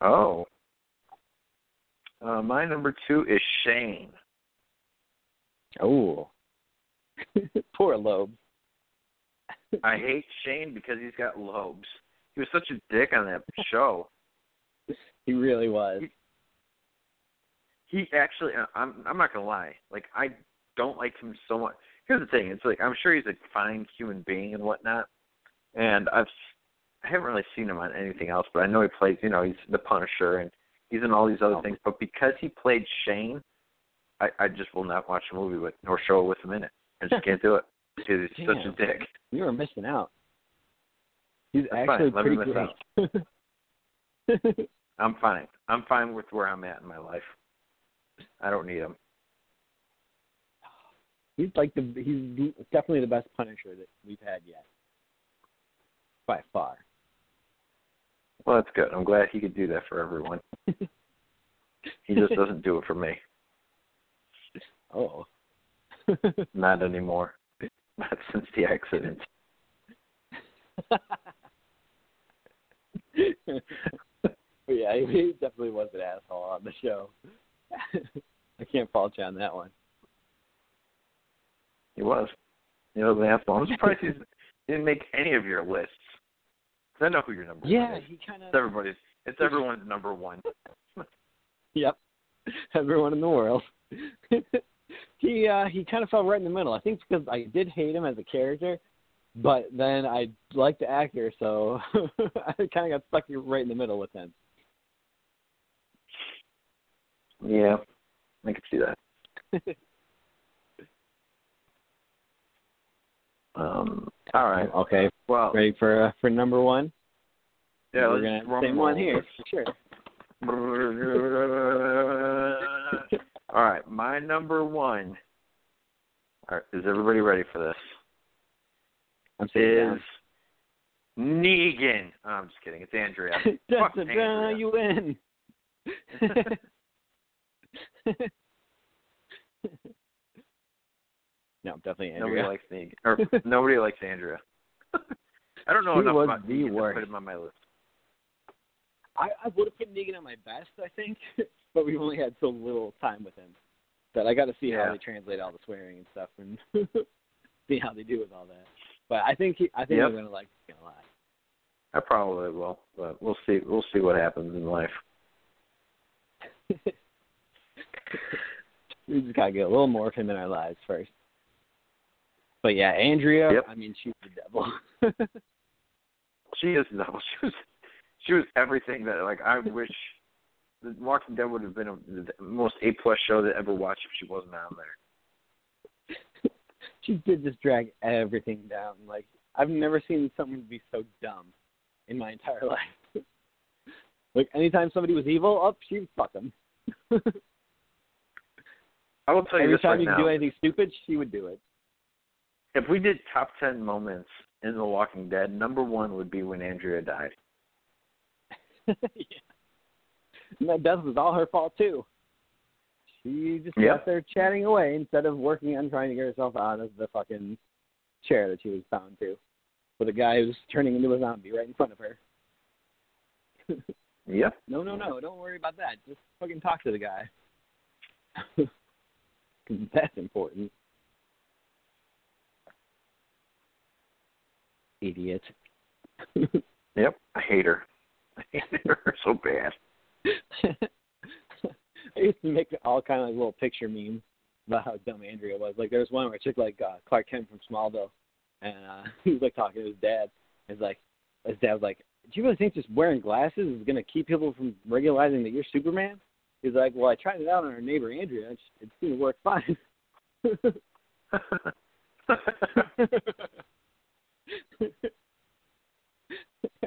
Oh. Uh, my number two is Shane. Oh. Poor Loeb. I hate Shane because he's got lobes. He was such a dick on that show. He really was. He actually, uh, I'm I'm not gonna lie. Like I don't like him so much. Here's the thing. It's like I'm sure he's a fine human being and whatnot. And I've I haven't really seen him on anything else, but I know he plays. You know, he's the Punisher and he's in all these other Oh. things. But because he played Shane, I I just will not watch a movie with nor show with him in it. I just can't do it because he's such a dick. You are missing out. He's That's actually fine. Pretty great. I'm fine. I'm fine with where I'm at in my life. I don't need him. he's like the he's definitely the best Punisher that we've had yet, by far. Well, that's good. I'm glad he could do that for everyone. He just doesn't do it for me. Oh. Not anymore. Not since the accident. yeah, he, definitely was an asshole on the show. I can't fault you on that one. He was. He was an asshole. I'm surprised he didn't make any of your lists. I know who your number Yeah, one is. he kind It's of. everybody's. It's everyone's number one. Yep. Everyone in the world. he uh he kind of fell right in the middle. I think because I did hate him as a character, but then I liked the actor, so I kind of got stuck right in the middle with him. Yeah, I can see that. Um. All right. Okay, Well. ready for uh, for number one? Yeah. We're gonna same one here. Sure. All right, my number one. All right, is everybody ready for this? I'm Is down. Negan? Oh, I'm just kidding. It's Andrea. Fuck Andrea. you win. no, definitely Nobody likes Negan, or nobody likes Andrea. I don't know She enough was about the Negan to put him on my list. I, I would have put Negan on my best, I think, but we've only had so little time with him that I got to see Yeah. how they translate all the swearing and stuff and see how they do with all that. But I think he, I think Yep. I'm gonna like him a lot. I probably will, but we'll see. We'll see what happens in life. we just gotta get a little more of him in our lives first. But yeah, Andrea. Yep. I mean, she's the devil. She is no. She was. She was everything that like I wish. The Walking Dead would have been a, the most A plus show that ever watched if she wasn't on there. she did just drag everything down. Like I've never seen someone be so dumb in my entire life. like anytime somebody was evil, oh, up she'd fuck them. I will tell you Every this time right you now. could do anything stupid, she would do it. If we did top ten moments in The Walking Dead, number one would be when Andrea died. yeah. And that death was all her fault too. She just Yep. sat there chatting away instead of working on trying to get herself out of the fucking chair that she was bound to, with a guy who's turning into a zombie right in front of her. Yep. No, no, no. Don't worry about that. Just fucking talk to the guy. that's important. Idiot. Yep, I hate her. I hate her so bad. I used to make all kind of like little picture memes about how dumb Andrea was. Like there was one where it took like uh, Clark Kent from Smallville, and uh, he was like talking to his dad. He's like, his dad was like, "Do you really think just wearing glasses is going to keep people from realizing that you're Superman?" He's like, "Well, I tried it out on our neighbor Andrea. It, it seemed to work fine."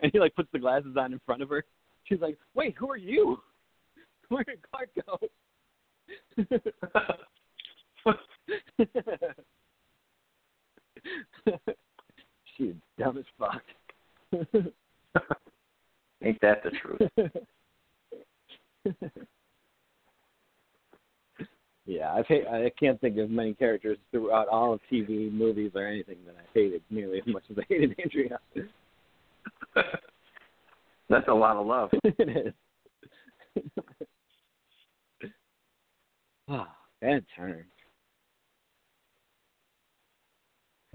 And he like puts the glasses on in front of her. She's like, "Wait, who are you? Where did Clark go?" She's dumb as fuck. Ain't that the truth? Yeah, I've hate, I can't think of many characters throughout all of TV, movies, or anything that I hated nearly as much as I hated Andrea. That's a lot of love. it is. Ah, bad turn.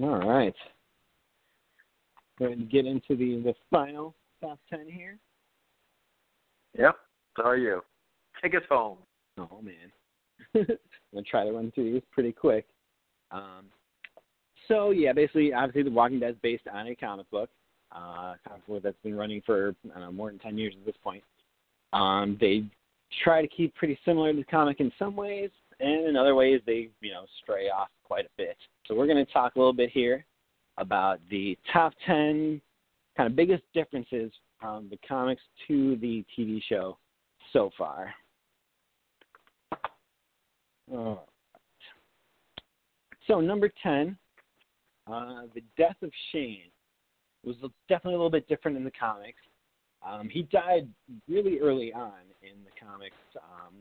All right. Going to get into the the final top ten here. Yep. So are you. Take us home. Oh man, I'm gonna try to run through these pretty quick. Um, so yeah, basically, obviously, The Walking Dead is based on a comic book, uh, comic book that's been running for know more than ten years at this point. Um, they try to keep pretty similar to the comic in some ways, and in other ways they you know stray off quite a bit. So we're to talk a little bit here about the top ten kind of biggest differences from the comics to the TV show so far. So number ten, uh, the death of Shane was definitely a little bit different in the comics. Um, he died really early on in the comics, um,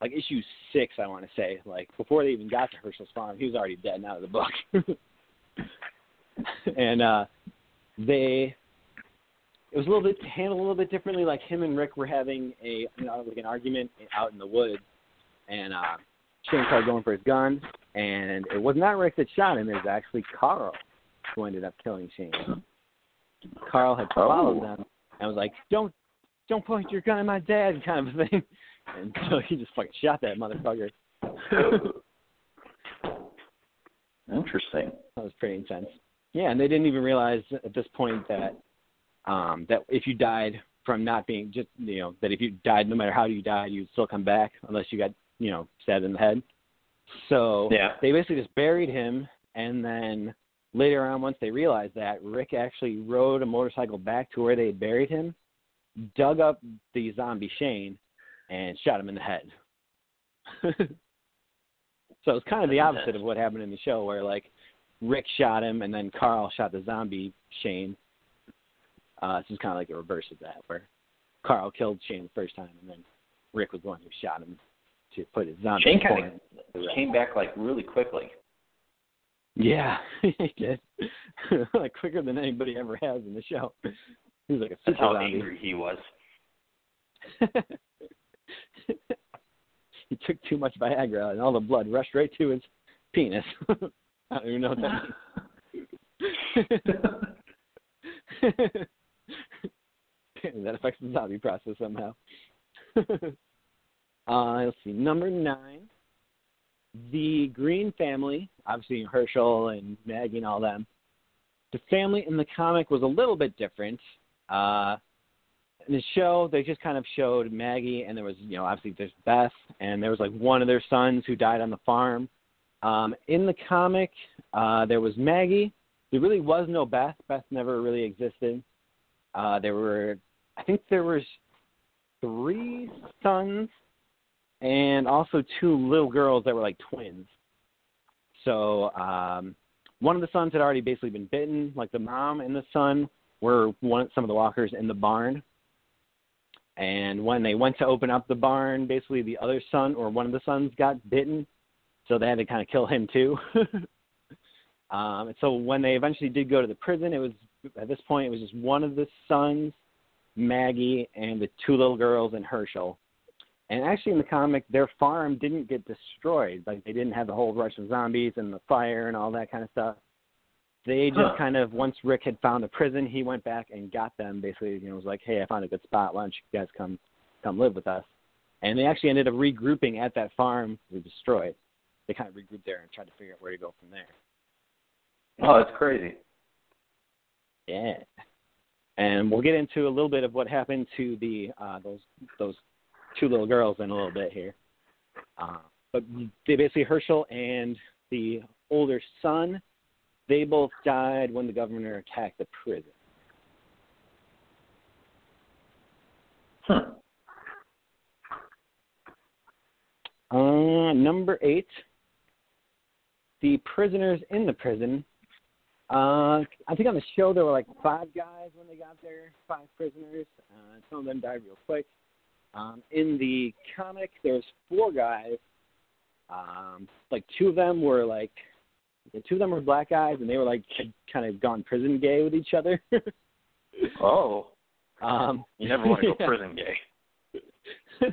like issue six, I want to say. Like before they even got to Hershel's farm, he was already dead and out of the book. and uh, they, it was a little bit handled a little bit differently. Like him and Rick were having a, you know, like an argument out in the woods, and uh, Shane started going for his gun, and it was not Rick that shot him. It was actually Carl who ended up killing Shane. Carl had followed Oh. them and was like, "Don't, don't point your gun at my dad," kind of a thing. And so he just fucking shot that motherfucker. Interesting. That was pretty intense. Yeah, and they didn't even realize at this point that um that if you died from not being just you know that if you died no matter how you died you'd still come back unless you got you know stabbed in the head. So Yeah. they basically just buried him and then later on once they realized that Rick actually rode a motorcycle back to where they had buried him, dug up the zombie Shane and shot him in the head. so it's kind of the opposite of what happened in the show where like Rick shot him and then Carl shot the zombie Shane. Uh, this is kind of like the reverse of that, where Carl killed Shane the first time, and then Rick was the one who shot him to put it zombie Shane kind of came back like really quickly. Yeah, he did. like quicker than anybody ever has in the show. He was like a That's how zombie. angry he was. he took too much Viagra, and all the blood rushed right to his penis. I don't even know what that means. that affects the zombie process somehow. Uh, let's see. Number nine, the Greene family, obviously Hershel and Maggie and all them. The family in the comic was a little bit different. Uh, in the show, they just kind of showed Maggie, and there was, you know, obviously there's Beth, and there was like one of their sons who died on the farm. Um, in the comic, uh, there was Maggie. There really was no Beth. Beth never really existed. Uh, there were, I think there was three sons, and also two little girls that were like twins. So um, one of the sons had already basically been bitten. Like the mom and the son were one some of the walkers in the barn. And when they went to open up the barn, basically the other son or one of the sons got bitten, so they had to kind of kill him too. um, and so when they eventually did go to the prison, it was at this point it was just one of the sons, Maggie, and the two little girls and Hershel. And actually, in the comic, their farm didn't get destroyed. Like they didn't have the whole rush of zombies and the fire and all that kind of stuff. they just Huh. kind of once Rick had found the prison, he went back and got them. Basically, you know, was like, "Hey, I found a good spot. Why don't you guys come come live with us?" And they actually ended up regrouping at that farm we destroyed. They kind of regrouped there and tried to figure out where to go from there. Oh, that's crazy. Yeah. And we'll get into a little bit of what happened to the uh, those those two little girls in a little bit here. Uh, but they basically Hershel and the older son, they both died when the governor attacked the prison. Huh. Uh, number eight, the prisoners in the prison. Uh, I think on the show there were like five guys when they got there, five prisoners. Uh, some of them died real quick. Um, in the comic, there's four guys. Um, like two of them were like, the two of them were black guys, and they were like had kind of gone prison gay with each other. Oh, um, you never want to go yeah. prison gay.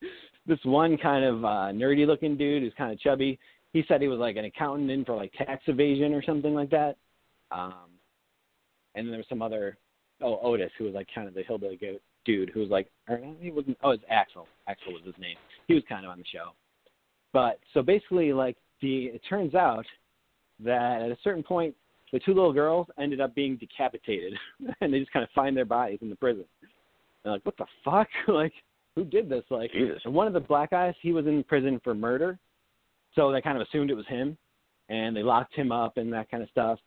this one kind of uh nerdy looking dude who's kind of chubby. He said he was like an accountant in for like tax evasion or something like that. Um and then there was some other oh Otis who was like kind of the hillbilly goat dude who was like or no, he wasn't oh it's Axel. Axel was his name. He was kind of on the show. But so basically like the it turns out that at a certain point the two little girls ended up being decapitated and they just kind of find their bodies in the prison. They're like, What the fuck? like who did this? Like Jesus. and one of the black guys, he was in prison for murder, so they kind of assumed it was him, and they locked him up and that kind of stuff.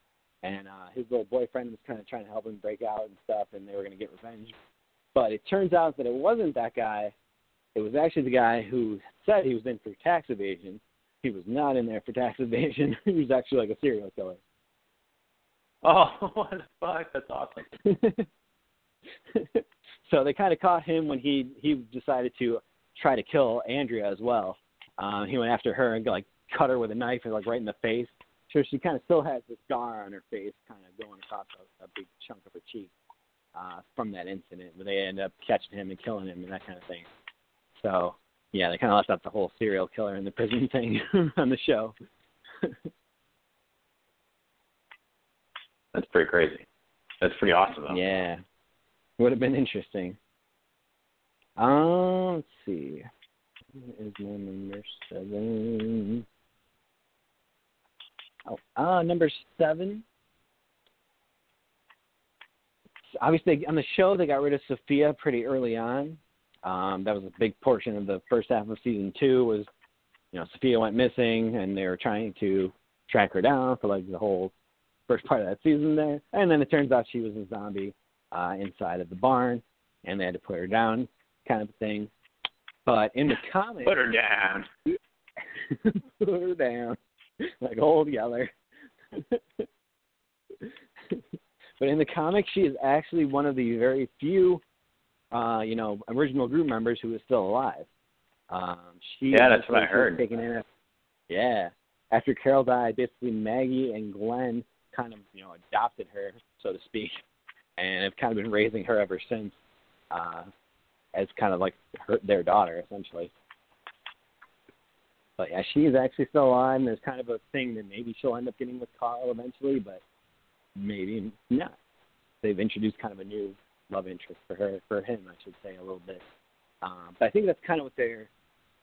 And uh, his little boyfriend was kind of trying to help him break out and stuff, and they were going to get revenge. But it turns out that it wasn't that guy. It was actually the guy who said he was in for tax evasion. He was not in there for tax evasion. he was actually like a serial killer. Oh, what the fuck? That's awesome. so they kind of caught him when he he decided to try to kill Andrea as well. Um, he went after her and like cut her with a knife and like right in the face. So she kind of still has this scar on her face, kind of going across a, a big chunk of her cheek uh, from that incident. Where they end up catching him and killing him and that kind of thing. So yeah, they kind of left out the whole serial killer in the prison thing on the show. That's pretty crazy. That's pretty awesome, though. Yeah. Would have been interesting. Um, let's see. Where is my number seven? Oh, uh, number seven. Obviously, on the show, they got rid of Sophia pretty early on. Um, that was a big portion of the first half of season two. Was you know Sophia went missing, and they were trying to track her down for like the whole first part of that season there. And then it turns out she was a zombie uh, inside of the barn, and they had to put her down, kind of thing. But in the comics, Put her down. put her down like old Yeller. but in the comics, she is actually one of the very few, uh, you know, original group members who is still alive. Um, she Yeah, that's what I heard. Taken in, yeah, after Carol died, basically Maggie and Glenn kind of, you know, adopted her, so to speak, and have kind of been raising her ever since, uh, as kind of like her, their daughter, essentially. But yeah, she is actually still alive. And there's kind of a thing that maybe she'll end up getting with Carl eventually, but maybe not. They've introduced kind of a new love interest for her, for him, I should say, a little bit. Um, but I think that's kind of what they're.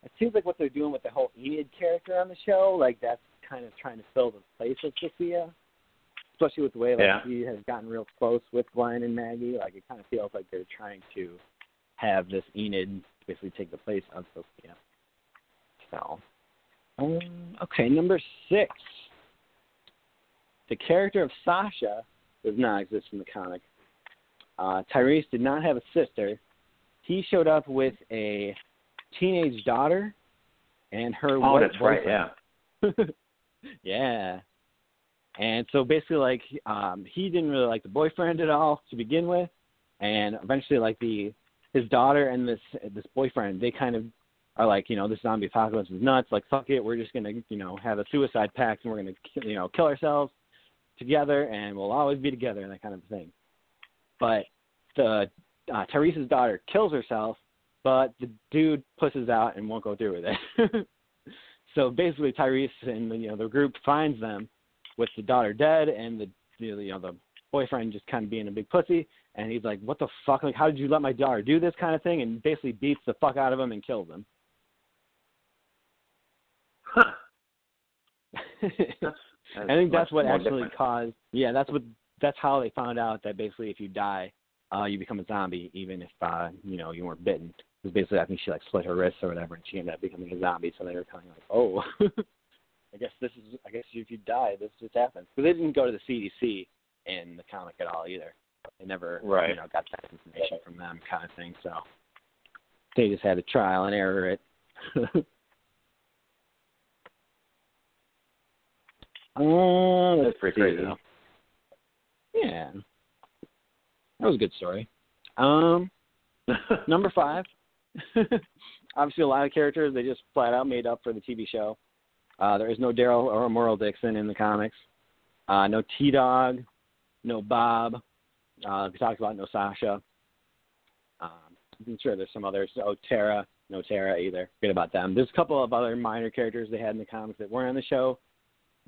It seems like what they're doing with the whole Enid character on the show. Like that's kind of trying to fill the place of Sophia, especially with the way like Yeah. she has gotten real close with Glenn and Maggie. Like it kind of feels like they're trying to have this Enid basically take the place of Sophia. So, um, okay, number six. The character of Sasha does not exist in the comic. Uh, Tyrese did not have a sister. He showed up with a teenage daughter and her Oh, that's right. boyfriend. Yeah. yeah. And so basically, like, um, he didn't really like the boyfriend at all to begin with, and eventually, like the his daughter and this this boyfriend, they kind of are like, you know, this zombie apocalypse is nuts. Like, fuck it, we're just gonna, you know, have a suicide pact and we're gonna, you know, kill ourselves together and we'll always be together and that kind of thing. But the uh, Tyrese's daughter kills herself, but the dude pusses out and won't go through with it. so basically, Tyrese and you know the group finds them, with the daughter dead and the you know the boyfriend just kind of being a big pussy, and he's like, "What the fuck? Like, how did you let my daughter do this kind of thing?" And basically beats the fuck out of him and kills him. Huh. I think that's what actually different. caused. Yeah, that's what. That's how they found out that basically if you die, uh, you become a zombie, even if uh, you know you weren't bitten. Because basically, I think she like slit her wrists or whatever, and she ended up becoming a zombie. So they were kind of like, oh, I guess this is. I guess if you die, this just happens. Because they didn't go to the CDC in the comic at all either. They never, Right. you know, got that information from them, kind of thing. So they just had to trial and error it. Uh, That's pretty crazy, see. though. Yeah, that was a good story. Um, number five. Obviously, a lot of characters they just flat out made up for the TV show. Uh, there is no Daryl or Merle Dixon in the comics. Uh, no T Dog, no Bob. Uh, we talked about no Sasha. Um, I'm sure there's some others. Oh, Tara, no Tara either. Forget about them. There's a couple of other minor characters they had in the comics that weren't on the show.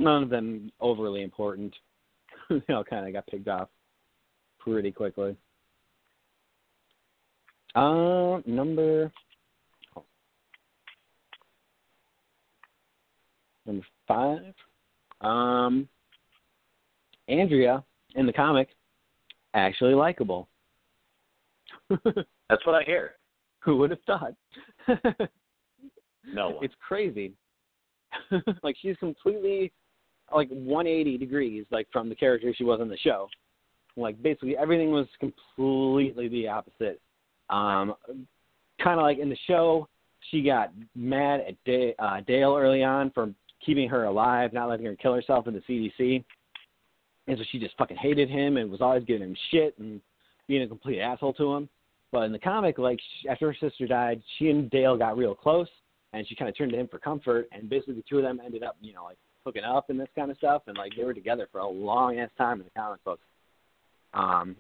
None of them overly important. they all kind of got picked off pretty quickly. Uh, number number five. Um, Andrea in the comic actually likable. That's what I hear. Who would have thought? No one. it's crazy. like she's completely like 180 degrees like from the character she was on the show. Like basically everything was completely the opposite. Um, kind of like in the show, she got mad at da- uh, Dale early on for keeping her alive, not letting her kill herself in the CDC. And so she just fucking hated him and was always giving him shit and being a complete asshole to him. But in the comic, like sh after her sister died, she and Dale got real close, and she kind of turned to him for comfort. And basically, the two of them ended up, you know, like hooking up and this kind of stuff, and like they were together for a long ass time in the comic books. Um,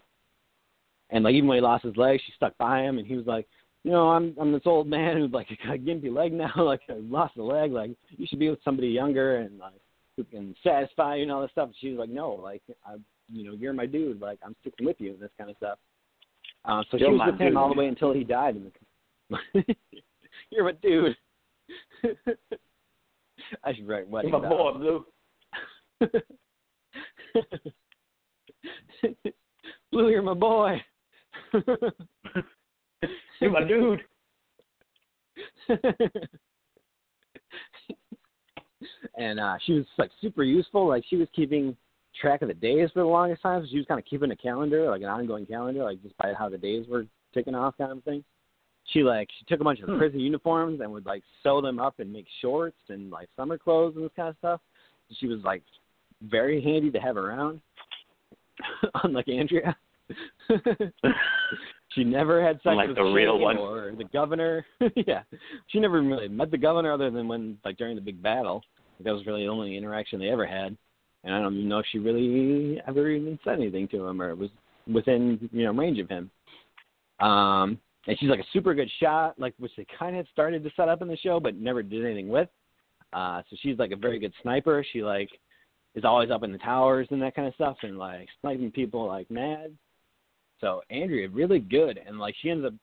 and like even when he lost his leg, she stuck by him, and he was like, you know, I'm I'm this old man who's like a gimpy leg now, like I lost a leg, like you should be with somebody younger and like who can satisfy you and all this stuff. And she was like, no, like I, you know, you're my dude, like I'm sticking with you and this kind of stuff. Uh, so You're she was with him all the way until he died. In the, you're my dude. I should write wedding. My boy, Blue. Blue, you're my boy. You're my dude. and uh she was like super useful. Like she was keeping track of the days for the longest time. So she was kind of keeping a calendar, like an ongoing calendar, like just by how the days were ticking off, kind of thing. She like she took a bunch of the Hmm. prison uniforms and would like sew them up and make shorts and like summer clothes and this kind of stuff. She was like very handy to have around, unlike Andrea. she never had sex Unlike with the real one. or the governor. yeah, she never really met the governor other than when like during the big battle. That was really the only interaction they ever had. And I don't even know if she really ever even said anything to him or was within you know range of him. Um, and she's like a super good shot, like which they kind of started to set up in the show, but never did anything with. Uh, so she's like a very good sniper. She like is always up in the towers and that kind of stuff, and like sniping people like mad. So Andrea really good, and like she ends up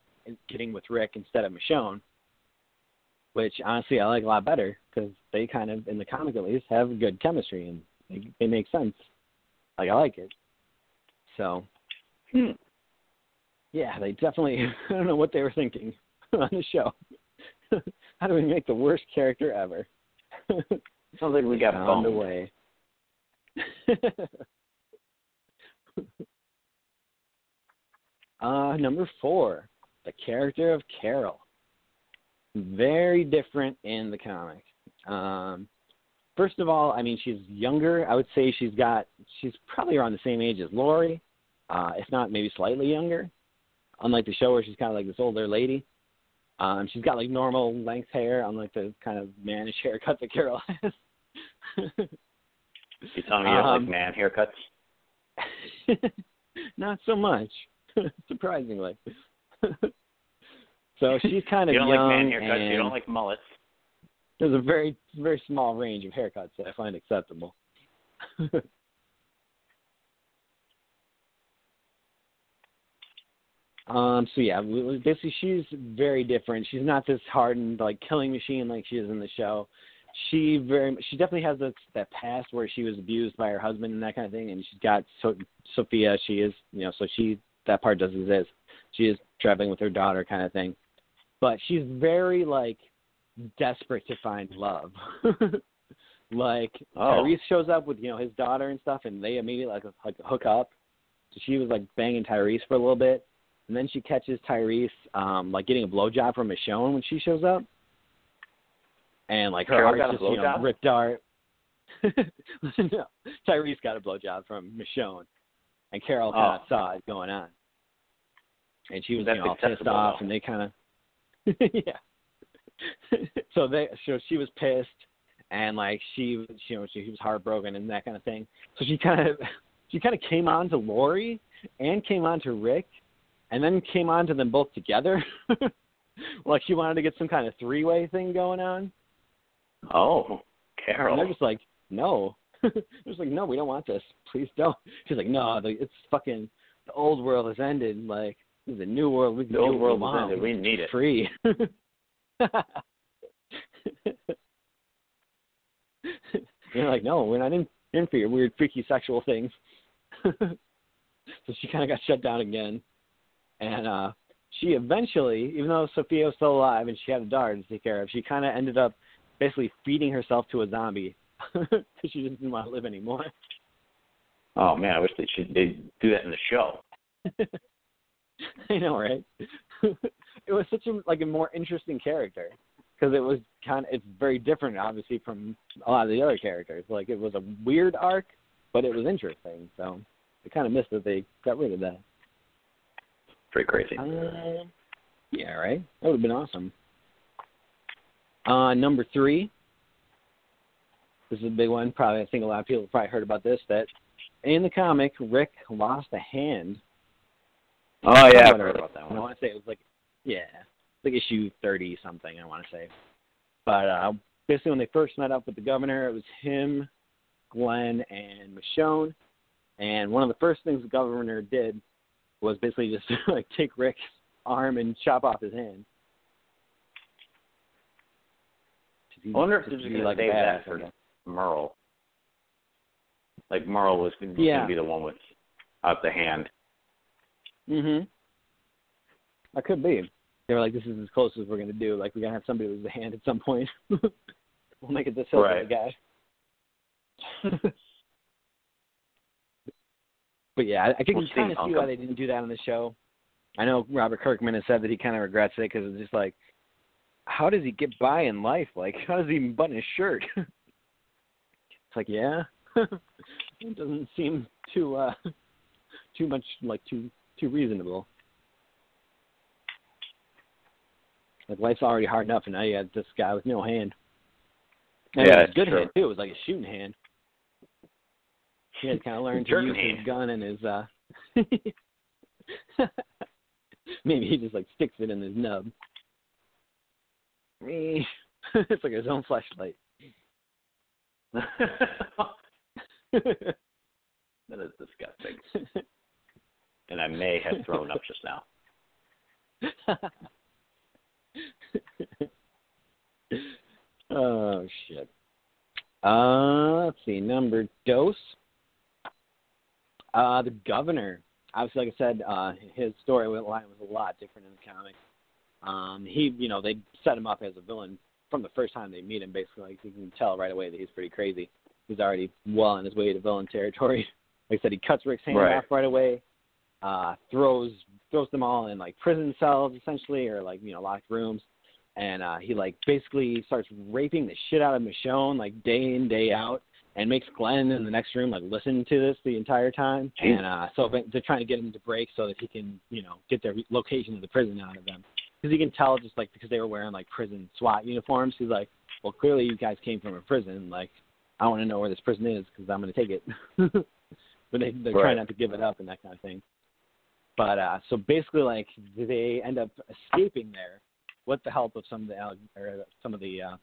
getting with Rick instead of Michonne, which honestly I like a lot better because they kind of in the comic at least have good chemistry and they, they make sense. Like I like it. So Hmm. Yeah, they definitely I don't know what they were thinking on the show. How do we make the worst character ever? Sounds like we got found boned. way. uh, number four, the character of Carol. Very different in the comic. Um, first of all, I mean, she's younger. I would say she's got, she's probably around the same age as Lori, uh, if not maybe slightly younger. Unlike the show where she's kind of like this older lady. Um, she's got like normal length hair, unlike the kind of mannish haircut that Carol has. You telling me you have Um, like man haircuts? Not so much, surprisingly. so she's kind of You don't young, like man haircuts. and You don't like mullets. there's a very very small range of haircuts that I find acceptable. Um. So yeah, basically she's very different. She's not this hardened like killing machine like she is in the show. She very she definitely has that that past where she was abused by her husband and that kind of thing. And she's got so, Sophia. She is you know so she that part does exist. She is traveling with her daughter kind of thing. But she's very like desperate to find love. like Oh. Tyrese shows up with you know his daughter and stuff, and they immediately like like hook up. So she was like banging Tyrese for a little bit, and then she catches Tyrese um like getting a blowjob from Michonne when she shows up, and like her Carol heart's got a just you know ripped apart. no, Tyrese got a blowjob from Michonne, and Carol kind of Oh. saw it going on, and she was That's you know all pissed off, though. and they kind of yeah. so they so she was pissed and like she was you know she, she was heartbroken and that kind of thing. So she kind of she kind of came on to Lori and came on to Rick and then came on to them both together. like she wanted to get some kind of three way thing going on. Oh, And Carol. they're just like, no. they're just like, no, we don't want this. Please don't. She's like, no, it's fucking the old world has ended. Like this is new world. We can The old world has ended. We need it. free. You're like, no, we're not in, in for your weird, freaky sexual things. so she kind of got shut down again. And uh she eventually, even though Sophia was still alive and she had a daughter to take care of, she kind of ended up basically feeding herself to a zombie because she just didn't want to live anymore. Oh man, I wish they should they do that in the show. I know, right? it was such a like a more interesting character because it was kind of it's very different, obviously, from a lot of the other characters. Like it was a weird arc, but it was interesting. So I kind of missed that they got rid of that. Pretty crazy. Uh, yeah, right. That would have been awesome. Uh, number three. This is a big one. Probably, I think a lot of people have probably heard about this. That in the comic, Rick lost a hand Oh yeah, I've Somewhat heard about that I want to say it was like, yeah, like issue thirty something. I want to say, but uh, basically when they first met up with the governor, it was him, Glenn, and Michonne, and one of the first things the governor did was basically just like take Rick's arm and chop off his hand. I wonder if they're Just just be gonna like save that for. Merle. Like Merle was gonna, Yeah. gonna be the one with out the hand. Mhm. I could be. They were like, "This is as close as we're gonna do. Like, we're gonna have somebody lose a hand at some point. we'll make it this hill Right. guy." but yeah, I, I can We'll see, kind of see why they didn't do that on the show. I know Robert Kirkman has said that he kind of regrets it because it's just like, how does he get by in life? Like, how does he even button his shirt? it's like, yeah, it doesn't seem too uh too much like too too reasonable. Like life's already hard enough, and now you got this guy with no hand. And Yeah, it was a good true. hand too. It was like a shooting hand. He had kind of learned to use his gun and his. uh Maybe he just like sticks it in his nub. Me, it's like his own flashlight. that is disgusting. And I may have thrown up just now. oh shit. Uh, let's see. Number dose. Uh, the governor. Obviously, like I said, uh, his story line was a lot different in the comics. Um, he, you know, they set him up as a villain from the first time they meet him. Basically, like you can tell right away that he's pretty crazy. He's already well on his way to villain territory. Like I said, he cuts Rick's hand Right. off right away. Uh, throws throws them all in like prison cells essentially, or like you know locked rooms and uh he like basically starts raping the shit out of Michonne like day in day out and makes Glenn in the next room like listen to this the entire time. And uh so they're trying to get him to break so that he can you know get their location of the prison out of them. Because he can tell just like because they were wearing like prison SWAT uniforms he's like well clearly you guys came from a prison. Like I want to know where this prison is because I'm going to take it. But they they're Right. trying not to give it up and that kind of thing. But uh so basically like they end up escaping there with the help of some of the Alec- or some of the uh,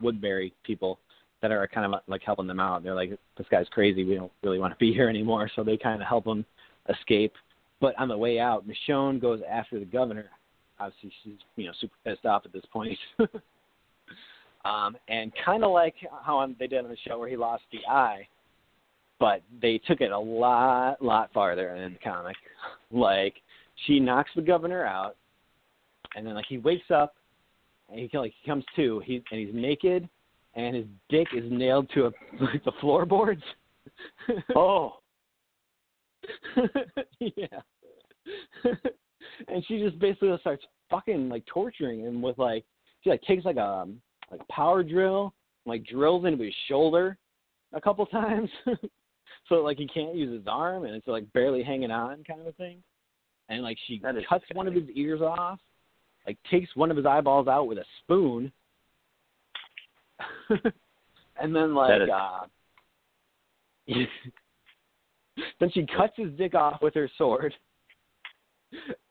Woodbury people, that are kind of like helping them out. They're like, this guy's crazy. We don't really want to be here anymore. So they kind of help him escape. But on the way out, Michonne goes after the governor. Obviously, she's you know super pissed off at this point. um, and kind of like how they did on the show where he lost the eye, but they took it a lot, lot farther in the comic. like she knocks the governor out, and then like he wakes up, and he like he comes to, he and he's naked, and his dick is nailed to a like the floorboards. Oh, yeah. and she just basically starts fucking like torturing him with like she like takes like a like a power drill, like drills into his shoulder a couple times. so like he can't use his arm and it's like barely hanging on kind of a thing. And like she cuts one of his ears off, like takes one of his eyeballs out with a spoon. and then like is- uh then she cuts his dick off with her sword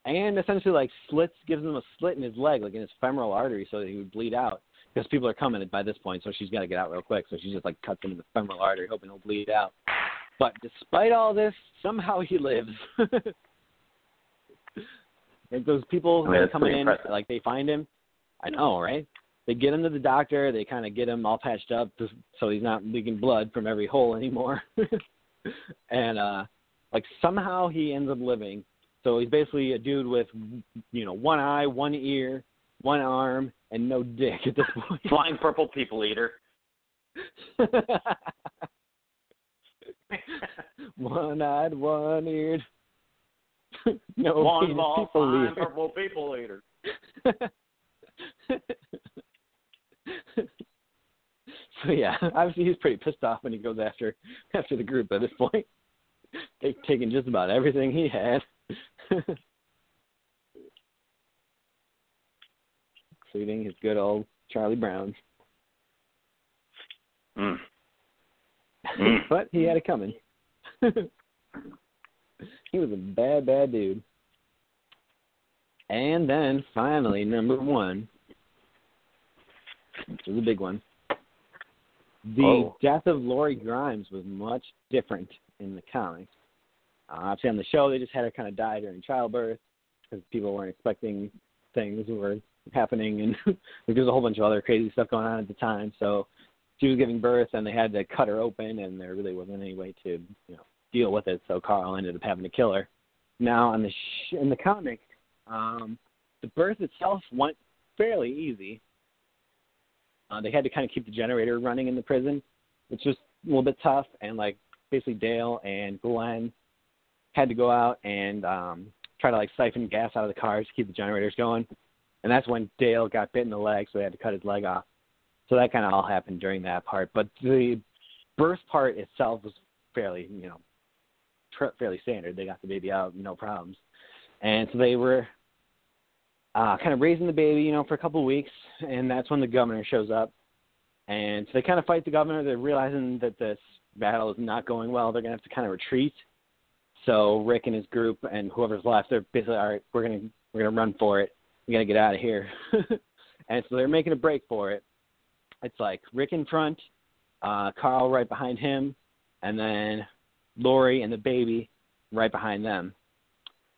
and essentially like slits gives him a slit in his leg like in his femoral artery so that he would bleed out. Because people are coming by this point so she's got to get out real quick. So she just like cuts him in the femoral artery hoping he'll bleed out. But despite all this somehow he lives. And those people I mean, that are coming in like they find him. I know right they get him to the doctor they kind of get him all patched up just so he's not leaking blood from every hole anymore and uh like somehow he ends up living so he's basically a dude with you know one eye one ear one arm and no dick at this point flying purple people eater. one eyed one eared no One ball people flying leader. purple people eater. so yeah, obviously he's pretty pissed off when he goes after after the group at this point. They've taken just about everything he had. Including his good old Charlie Brown. Mm. Mm. but he had it coming. he was a bad, bad dude. And then finally, number one, is a big one. The Oh. death of Lori Grimes was much different in the comics. Uh, obviously, on the show, they just had her kind of die during childbirth because people weren't expecting things were happening, and there's a whole bunch of other crazy stuff going on at the time. So she was giving birth, and they had to cut her open, and there really wasn't any way to you know deal with it. So Carl ended up having to kill her. Now, on the sh- in the comic, um, the birth itself went fairly easy. Uh, they had to kind of keep the generator running in the prison, which was a little bit tough. And like basically Dale and Glenn had to go out and um, try to like siphon gas out of the cars to keep the generators going. And that's when Dale got bit in the leg, so they had to cut his leg off. So that kind of all happened during that part. But the birth part itself was fairly, you know, tr- fairly standard. They got the baby out, no problems. And so they were uh, kind of raising the baby, you know, for a couple of weeks, and that's when the governor shows up. And so they kind of fight the governor. They're realizing that this battle is not going well. They're going to have to kind of retreat. So Rick and his group and whoever's left, they're basically all right. We're gonna we're gonna run for it. We gotta get out of here. and so they're making a break for it. It's like Rick in front, uh, Carl right behind him, and then Lori and the baby right behind them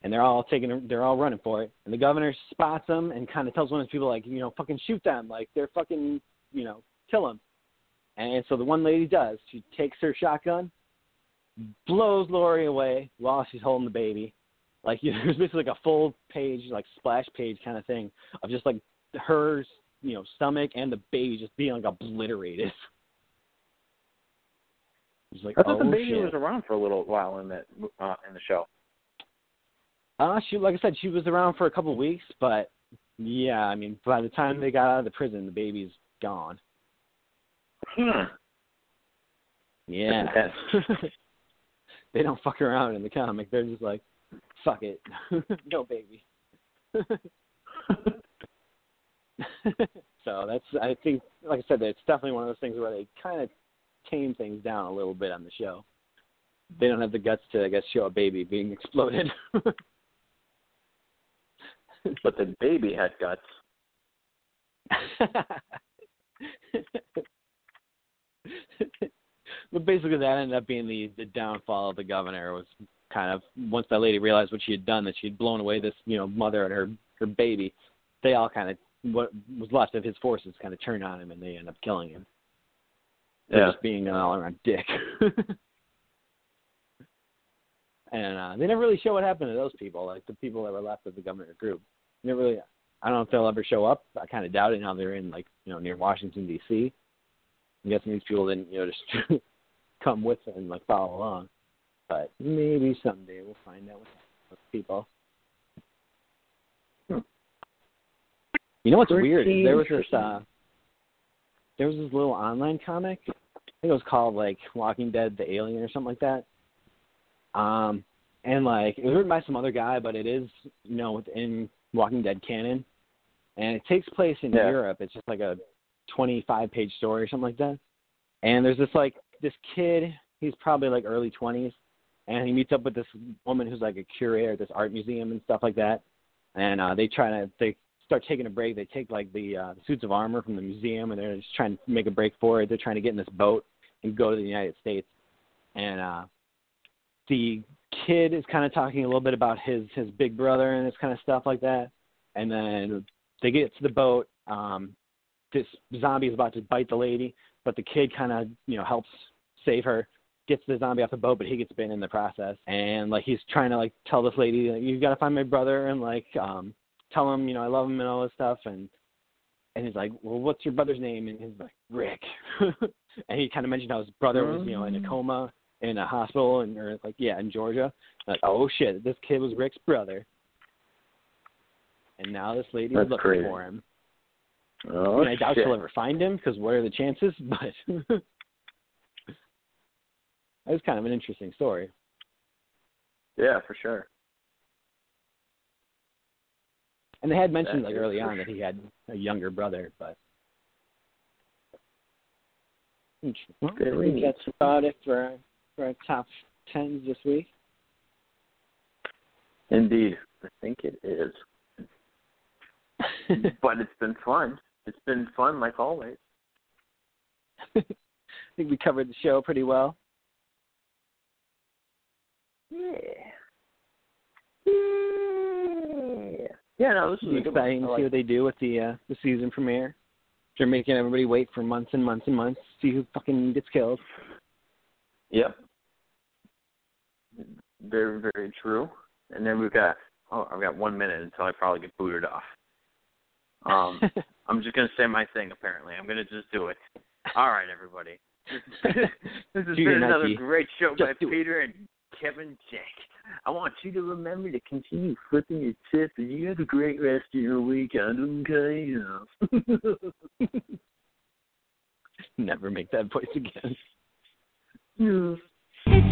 and they're all taking they're all running for it. And the governor spots them and kind of tells one of his people like you know fucking shoot them. Like they're fucking you know kill them and so the one lady does. She takes her shotgun blows Lori away while she's holding the baby. Like you know, there's basically like a full page like splash page kind of thing of just like her you know stomach and the baby just being like obliterated. Like, I thought oh, the baby shit. was around for a little while in that uh, in the show. Uh, she like I said, she was around for a couple of weeks, but yeah, I mean, by the time they got out of the prison, the baby's gone. Hmm. Yeah, they don't fuck around in the comic. They're just like, fuck it, no baby. so that's I think, like I said, it's definitely one of those things where they kind of tame things down a little bit on the show. They don't have the guts to, I guess, show a baby being exploded. but the baby had guts. but basically, that ended up being the the downfall of the governor. Was kind of once that lady realized what she had done, that she had blown away this you know mother and her her baby. They all kind of what was left of his forces kind of turned on him, and they end up killing him. Yeah. just being an all around dick. and uh, they never really show what happened to those people, like the people that were left of the governor group. Never really. I don't know if they'll ever show up. I kind of doubt it. Now they're in like you know near Washington D.C. I'm guessing these people didn't you know just come with and like follow along. But maybe someday we'll find out what happened with people. Hmm. You know what's weird? is There was this uh, there was this little online comic. I think it was called like Walking Dead: The Alien or something like that. Um, and like it was written by some other guy, but it is you know within Walking Dead canon, and it takes place in Yeah. Europe. It's just like a 25 page story or something like that. And there's this like this kid. He's probably like early 20s, and he meets up with this woman who's like a curator at this art museum and stuff like that. And uh, they try to they start taking a break. They take like the uh, suits of armor from the museum, and they're just trying to make a break for it. They're trying to get in this boat and go to the United States. And uh, the kid is kind of talking a little bit about his his big brother and this kind of stuff like that. And then they get to the boat. Um, this zombie is about to bite the lady, but the kid kind of you know helps save her. Gets the zombie off the boat, but he gets bitten in the process. And like he's trying to like tell this lady, like, you got to find my brother and like um tell him you know I love him and all this stuff. And and he's like, well, what's your brother's name? And he's like, Rick. and he kind of mentioned how his brother was you know in a coma in a hospital and or like yeah in Georgia. Like oh. oh shit, this kid was Rick's brother. And now this lady is That's looking crazy. for him. Oh and I doubt shit. she'll ever find him because what are the chances? But that was kind of an interesting story. Yeah, for sure. And they had mentioned That like early for on that he had a younger brother, but well, I Very think neat. that's about it for our, for our top tens this week. Indeed, I think it is. but it's been fun. It's been fun, like always. I think we covered the show pretty well. Yeah. Yeah. Yeah, no, this is exciting to see what they do with the uh, the season premiere. They're making everybody wait for months and months and months to see who fucking gets killed. Yep. Very, very true. And then we've got oh, I've got one minute until I probably get booted off. Um, I'm just gonna say my thing. Apparently, I'm gonna just do it. All right, everybody. this has been another Nike. great show by Just it. Peter and Kevin Jack. I want you to remember to continue flipping your tip, and you have a great rest of your weekend. Okay. Never make that voice again. Yeah. It's